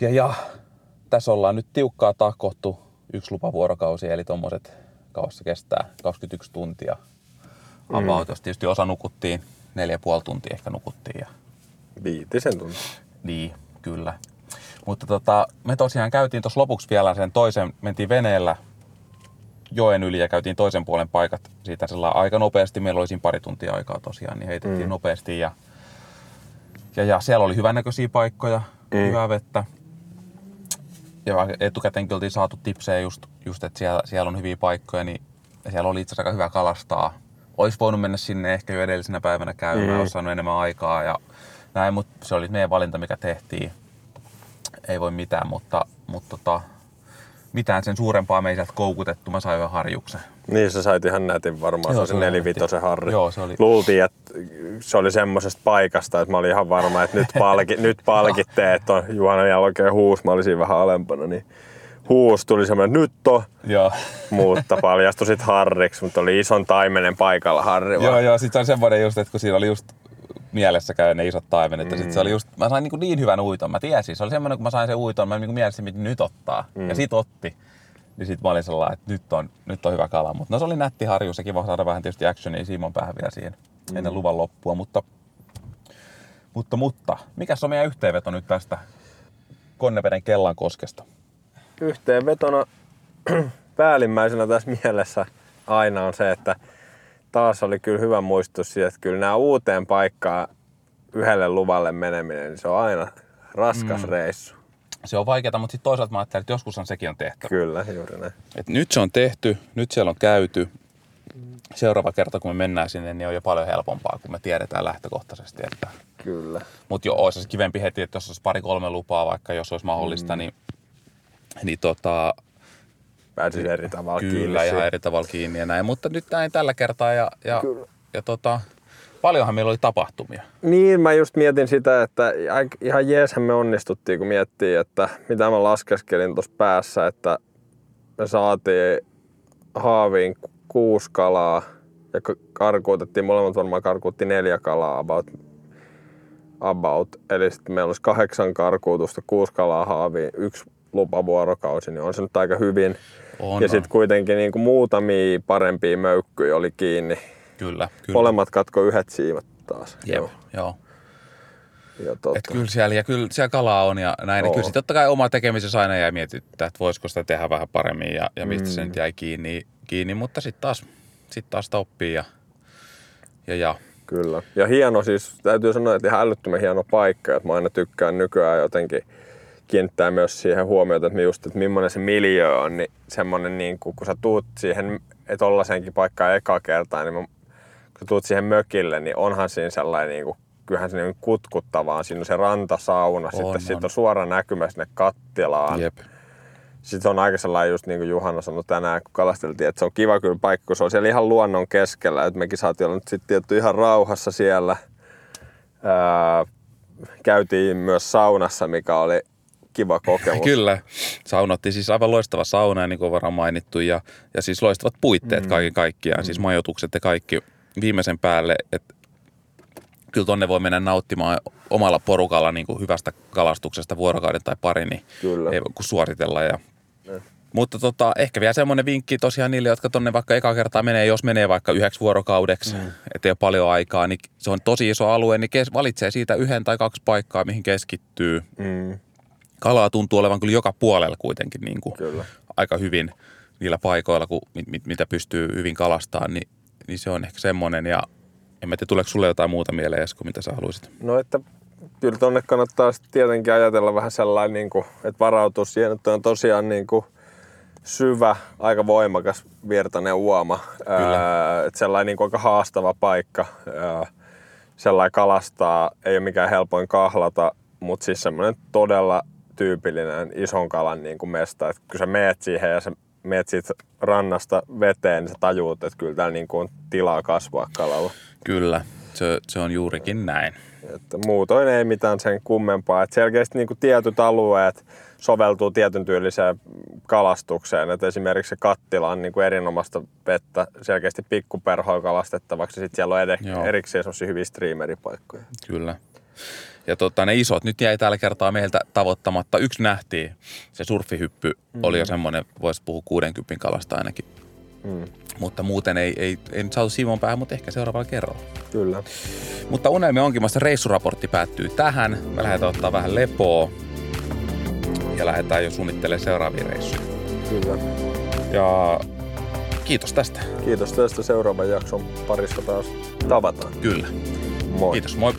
ja, ja tässä ollaan nyt tiukkaa tahkottu yksi lupavuorokausi, eli tuommoiset kauas se kestää 21 tuntia. About, jos tietysti osa nukuttiin, neljä puoli tuntia ehkä nukuttiin. Ja, Viitisen tuntia. niin, kyllä. Mutta tota, me tosiaan käytiin tuossa lopuksi vielä sen toisen, mentiin veneellä joen yli ja käytiin toisen puolen paikat siitä sillä aika nopeasti. Meillä oli siinä pari tuntia aikaa tosiaan, niin heitettiin mm. nopeasti ja, ja, ja siellä oli hyvännäköisiä paikkoja, mm. hyvää vettä. Ja etukäteen oltiin saatu tipsejä just, just että siellä, siellä on hyviä paikkoja, niin ja siellä oli itse asiassa aika hyvä kalastaa. Olisi voinut mennä sinne ehkä jo edellisenä päivänä käymään, mm. olisi saanut enemmän aikaa ja näin, mutta se oli meidän valinta, mikä tehtiin. Ei voi mitään, mutta, mutta tota, mitään sen suurempaa me ei sieltä koukutettu. Mä sain yhden harjuksen. Niin sä sait ihan nätin varmaan, Joo, se se oli nelivitosen harri. Joo, se oli- Luultiin, että se oli semmoisesta paikasta, että mä olin ihan varma, että nyt, palki, nyt palkitte, että on Juhana jälkeen huus. Mä olin siinä vähän alempana, niin huus tuli semmoinen, nyt on, Joo. mutta paljastui sit harriksi, mutta oli ison taimenen paikalla harri vaan. joo, joo. Sitten on semmoinen just, että kun siinä oli just mielessä käy ne isot taimenet. Mm. Ja sit se oli just, mä sain niin, niin hyvän uiton. Mä tiesin, se oli semmoinen, kun mä sain sen uiton, mä niin mielessä, mitä nyt ottaa. Mm. Ja sit otti. Niin sit mä olin sellainen, että nyt on, nyt on hyvä kala. Mutta no se oli nätti harju, se kiva saada vähän tietysti actionia Simon päähän vielä siihen mm. ennen luvan loppua. Mutta, mutta, mutta, mikäs on meidän yhteenveto nyt tästä Konneveden Kellankoskesta? Yhteenvetona päällimmäisenä tässä mielessä aina on se, että taas oli kyllä hyvä muistus siitä, että kyllä nämä uuteen paikkaan yhdelle luvalle meneminen, niin se on aina raskas mm. reissu. Se on vaikeaa, mutta sitten toisaalta mä ajattelin, että joskushan sekin on tehtävä. Kyllä, juuri näin. Et nyt se on tehty, nyt siellä on käyty. Seuraava kerta, kun me mennään sinne, niin on jo paljon helpompaa, kun me tiedetään lähtökohtaisesti. Että... Kyllä. Mutta jo olisi kivempi heti, että jos olisi pari-kolme lupaa, vaikka jos olisi mahdollista, mm. niin, niin tota, Pääsis eri tavalla kiinni. kyllä ihan eri tavalla kiinni ja näin. Mutta nyt näin tällä kertaa ja, ja, ja tota, paljonhan meillä oli tapahtumia. Niin, mä just mietin sitä, että ihan jeeshän me onnistuttiin, kun miettii, että mitä mä laskeskelin tuossa päässä, että me saatiin haaviin kuusi kalaa ja karkuutettiin, molemmat varmaan karkuutti neljä kalaa about. about. Eli sitten meillä olisi kahdeksan karkuutusta, kuusi kalaa haaviin, yksi lupavuorokausi, niin on se nyt aika hyvin. On, ja sitten kuitenkin niin kuin muutamia parempia möykkyjä oli kiinni. Kyllä, kyllä. Molemmat katko yhdet siivat taas. Jep, joo. joo. Ja tota, Et kyllä siellä, ja kyllä siellä kalaa on ja näin. Oo. kyllä sitten totta kai oma tekemisessä aina jäi mietittää, että voisiko sitä tehdä vähän paremmin ja, ja mistä mm. se nyt jäi kiinni, kiinni mutta sitten taas, sit taas sitä oppii ja, ja, ja. Kyllä. Ja hieno siis, täytyy sanoa, että ihan älyttömän hieno paikka, että mä aina tykkään nykyään jotenkin kiinnittää myös siihen huomiota, että just, että millainen se miljö on, niin semmoinen niin kuin, kun sä tuut siihen, että tollasenkin paikkaan eka kertaa, niin mä, kun sä tuut siihen mökille, niin onhan siinä sellainen niin kuin, kyllähän se niin kutkuttavaa. Siinä on se rantasauna, On, sitten on. siitä on suora näkymä sinne kattilaan. Jep. Sitten se on aika sellainen, just niin kuin Juhana sanoi tänään, kun kalasteltiin, että se on kiva kyllä paikka, kun se on siellä ihan luonnon keskellä. Että mekin saatiin olla nyt sitten tietty ihan rauhassa siellä. Ää, käytiin myös saunassa, mikä oli kiva kokemus. Kyllä. Saunottiin siis aivan loistava sauna, niin kuin varmaan mainittu, ja, ja siis loistavat puitteet mm. kaiken kaikkiaan, mm. siis majoitukset ja kaikki viimeisen päälle, että kyllä tonne voi mennä nauttimaan omalla porukalla niin kuin hyvästä kalastuksesta vuorokauden tai pari, niin Kyllä. ei voi kuin suoritella. Ja. Mutta tota, ehkä vielä semmoinen vinkki tosiaan niille, jotka tonne vaikka eka kertaa menee, jos menee vaikka yhdeksi vuorokaudeksi, mm. ettei ole paljon aikaa, niin se on tosi iso alue, niin kes- valitsee siitä yhden tai kaksi paikkaa, mihin keskittyy. Mm, Kalaa tuntuu olevan kyllä joka puolella kuitenkin niin kuin kyllä. aika hyvin niillä paikoilla, kun, mit, mit, mitä pystyy hyvin kalastamaan, niin, niin se on ehkä semmoinen. Ja en mä tiedä, tuleeko sulle jotain muuta mieleen, Esko, mitä sä haluaisit? No että kyllä tonne kannattaa tietenkin ajatella vähän sellainen, niin kuin, että varautua siihen, että on tosiaan niin kuin syvä, aika voimakas virtainen uoma. Ää, että sellainen niin kuin aika haastava paikka. Ää, sellainen kalastaa, ei ole mikään helpoin kahlata, mutta siis semmoinen todella tyypillinen ison kalan niin kuin mesta. Että kun sä meet siihen ja sä meet siitä rannasta veteen, niin sä tajuut, että kyllä täällä niin kuin on tilaa kasvaa kalalla. Kyllä, se, se on juurikin näin. Että muutoin ei mitään sen kummempaa. Että selkeästi niin kuin tietyt alueet soveltuu tietyn tyyliseen kalastukseen. Että esimerkiksi se kattila on niin kuin erinomaista vettä selkeästi pikkuperhoa kalastettavaksi. Sitten siellä on Joo. erikseen hyviä streameripaikkoja. Kyllä. Ja tota, ne isot, nyt jäi tällä kertaa meiltä tavoittamatta. Yksi nähtiin, se surfihyppy mm. oli jo semmoinen, voisi puhua 60 kalasta ainakin. Mm. Mutta muuten ei, ei, ei nyt saatu Simon päähän, mutta ehkä seuraavalla kerralla. Kyllä. Mutta Unelmien onkimasta reissuraportti päättyy tähän. Me lähdetään ottaa vähän lepoa ja lähdetään jo suunnittelemaan seuraavia reissuja. Kyllä. Ja kiitos tästä. Kiitos tästä seuraavan jakson parissa taas tavataan. Kyllä. Moi. Kiitos, moi.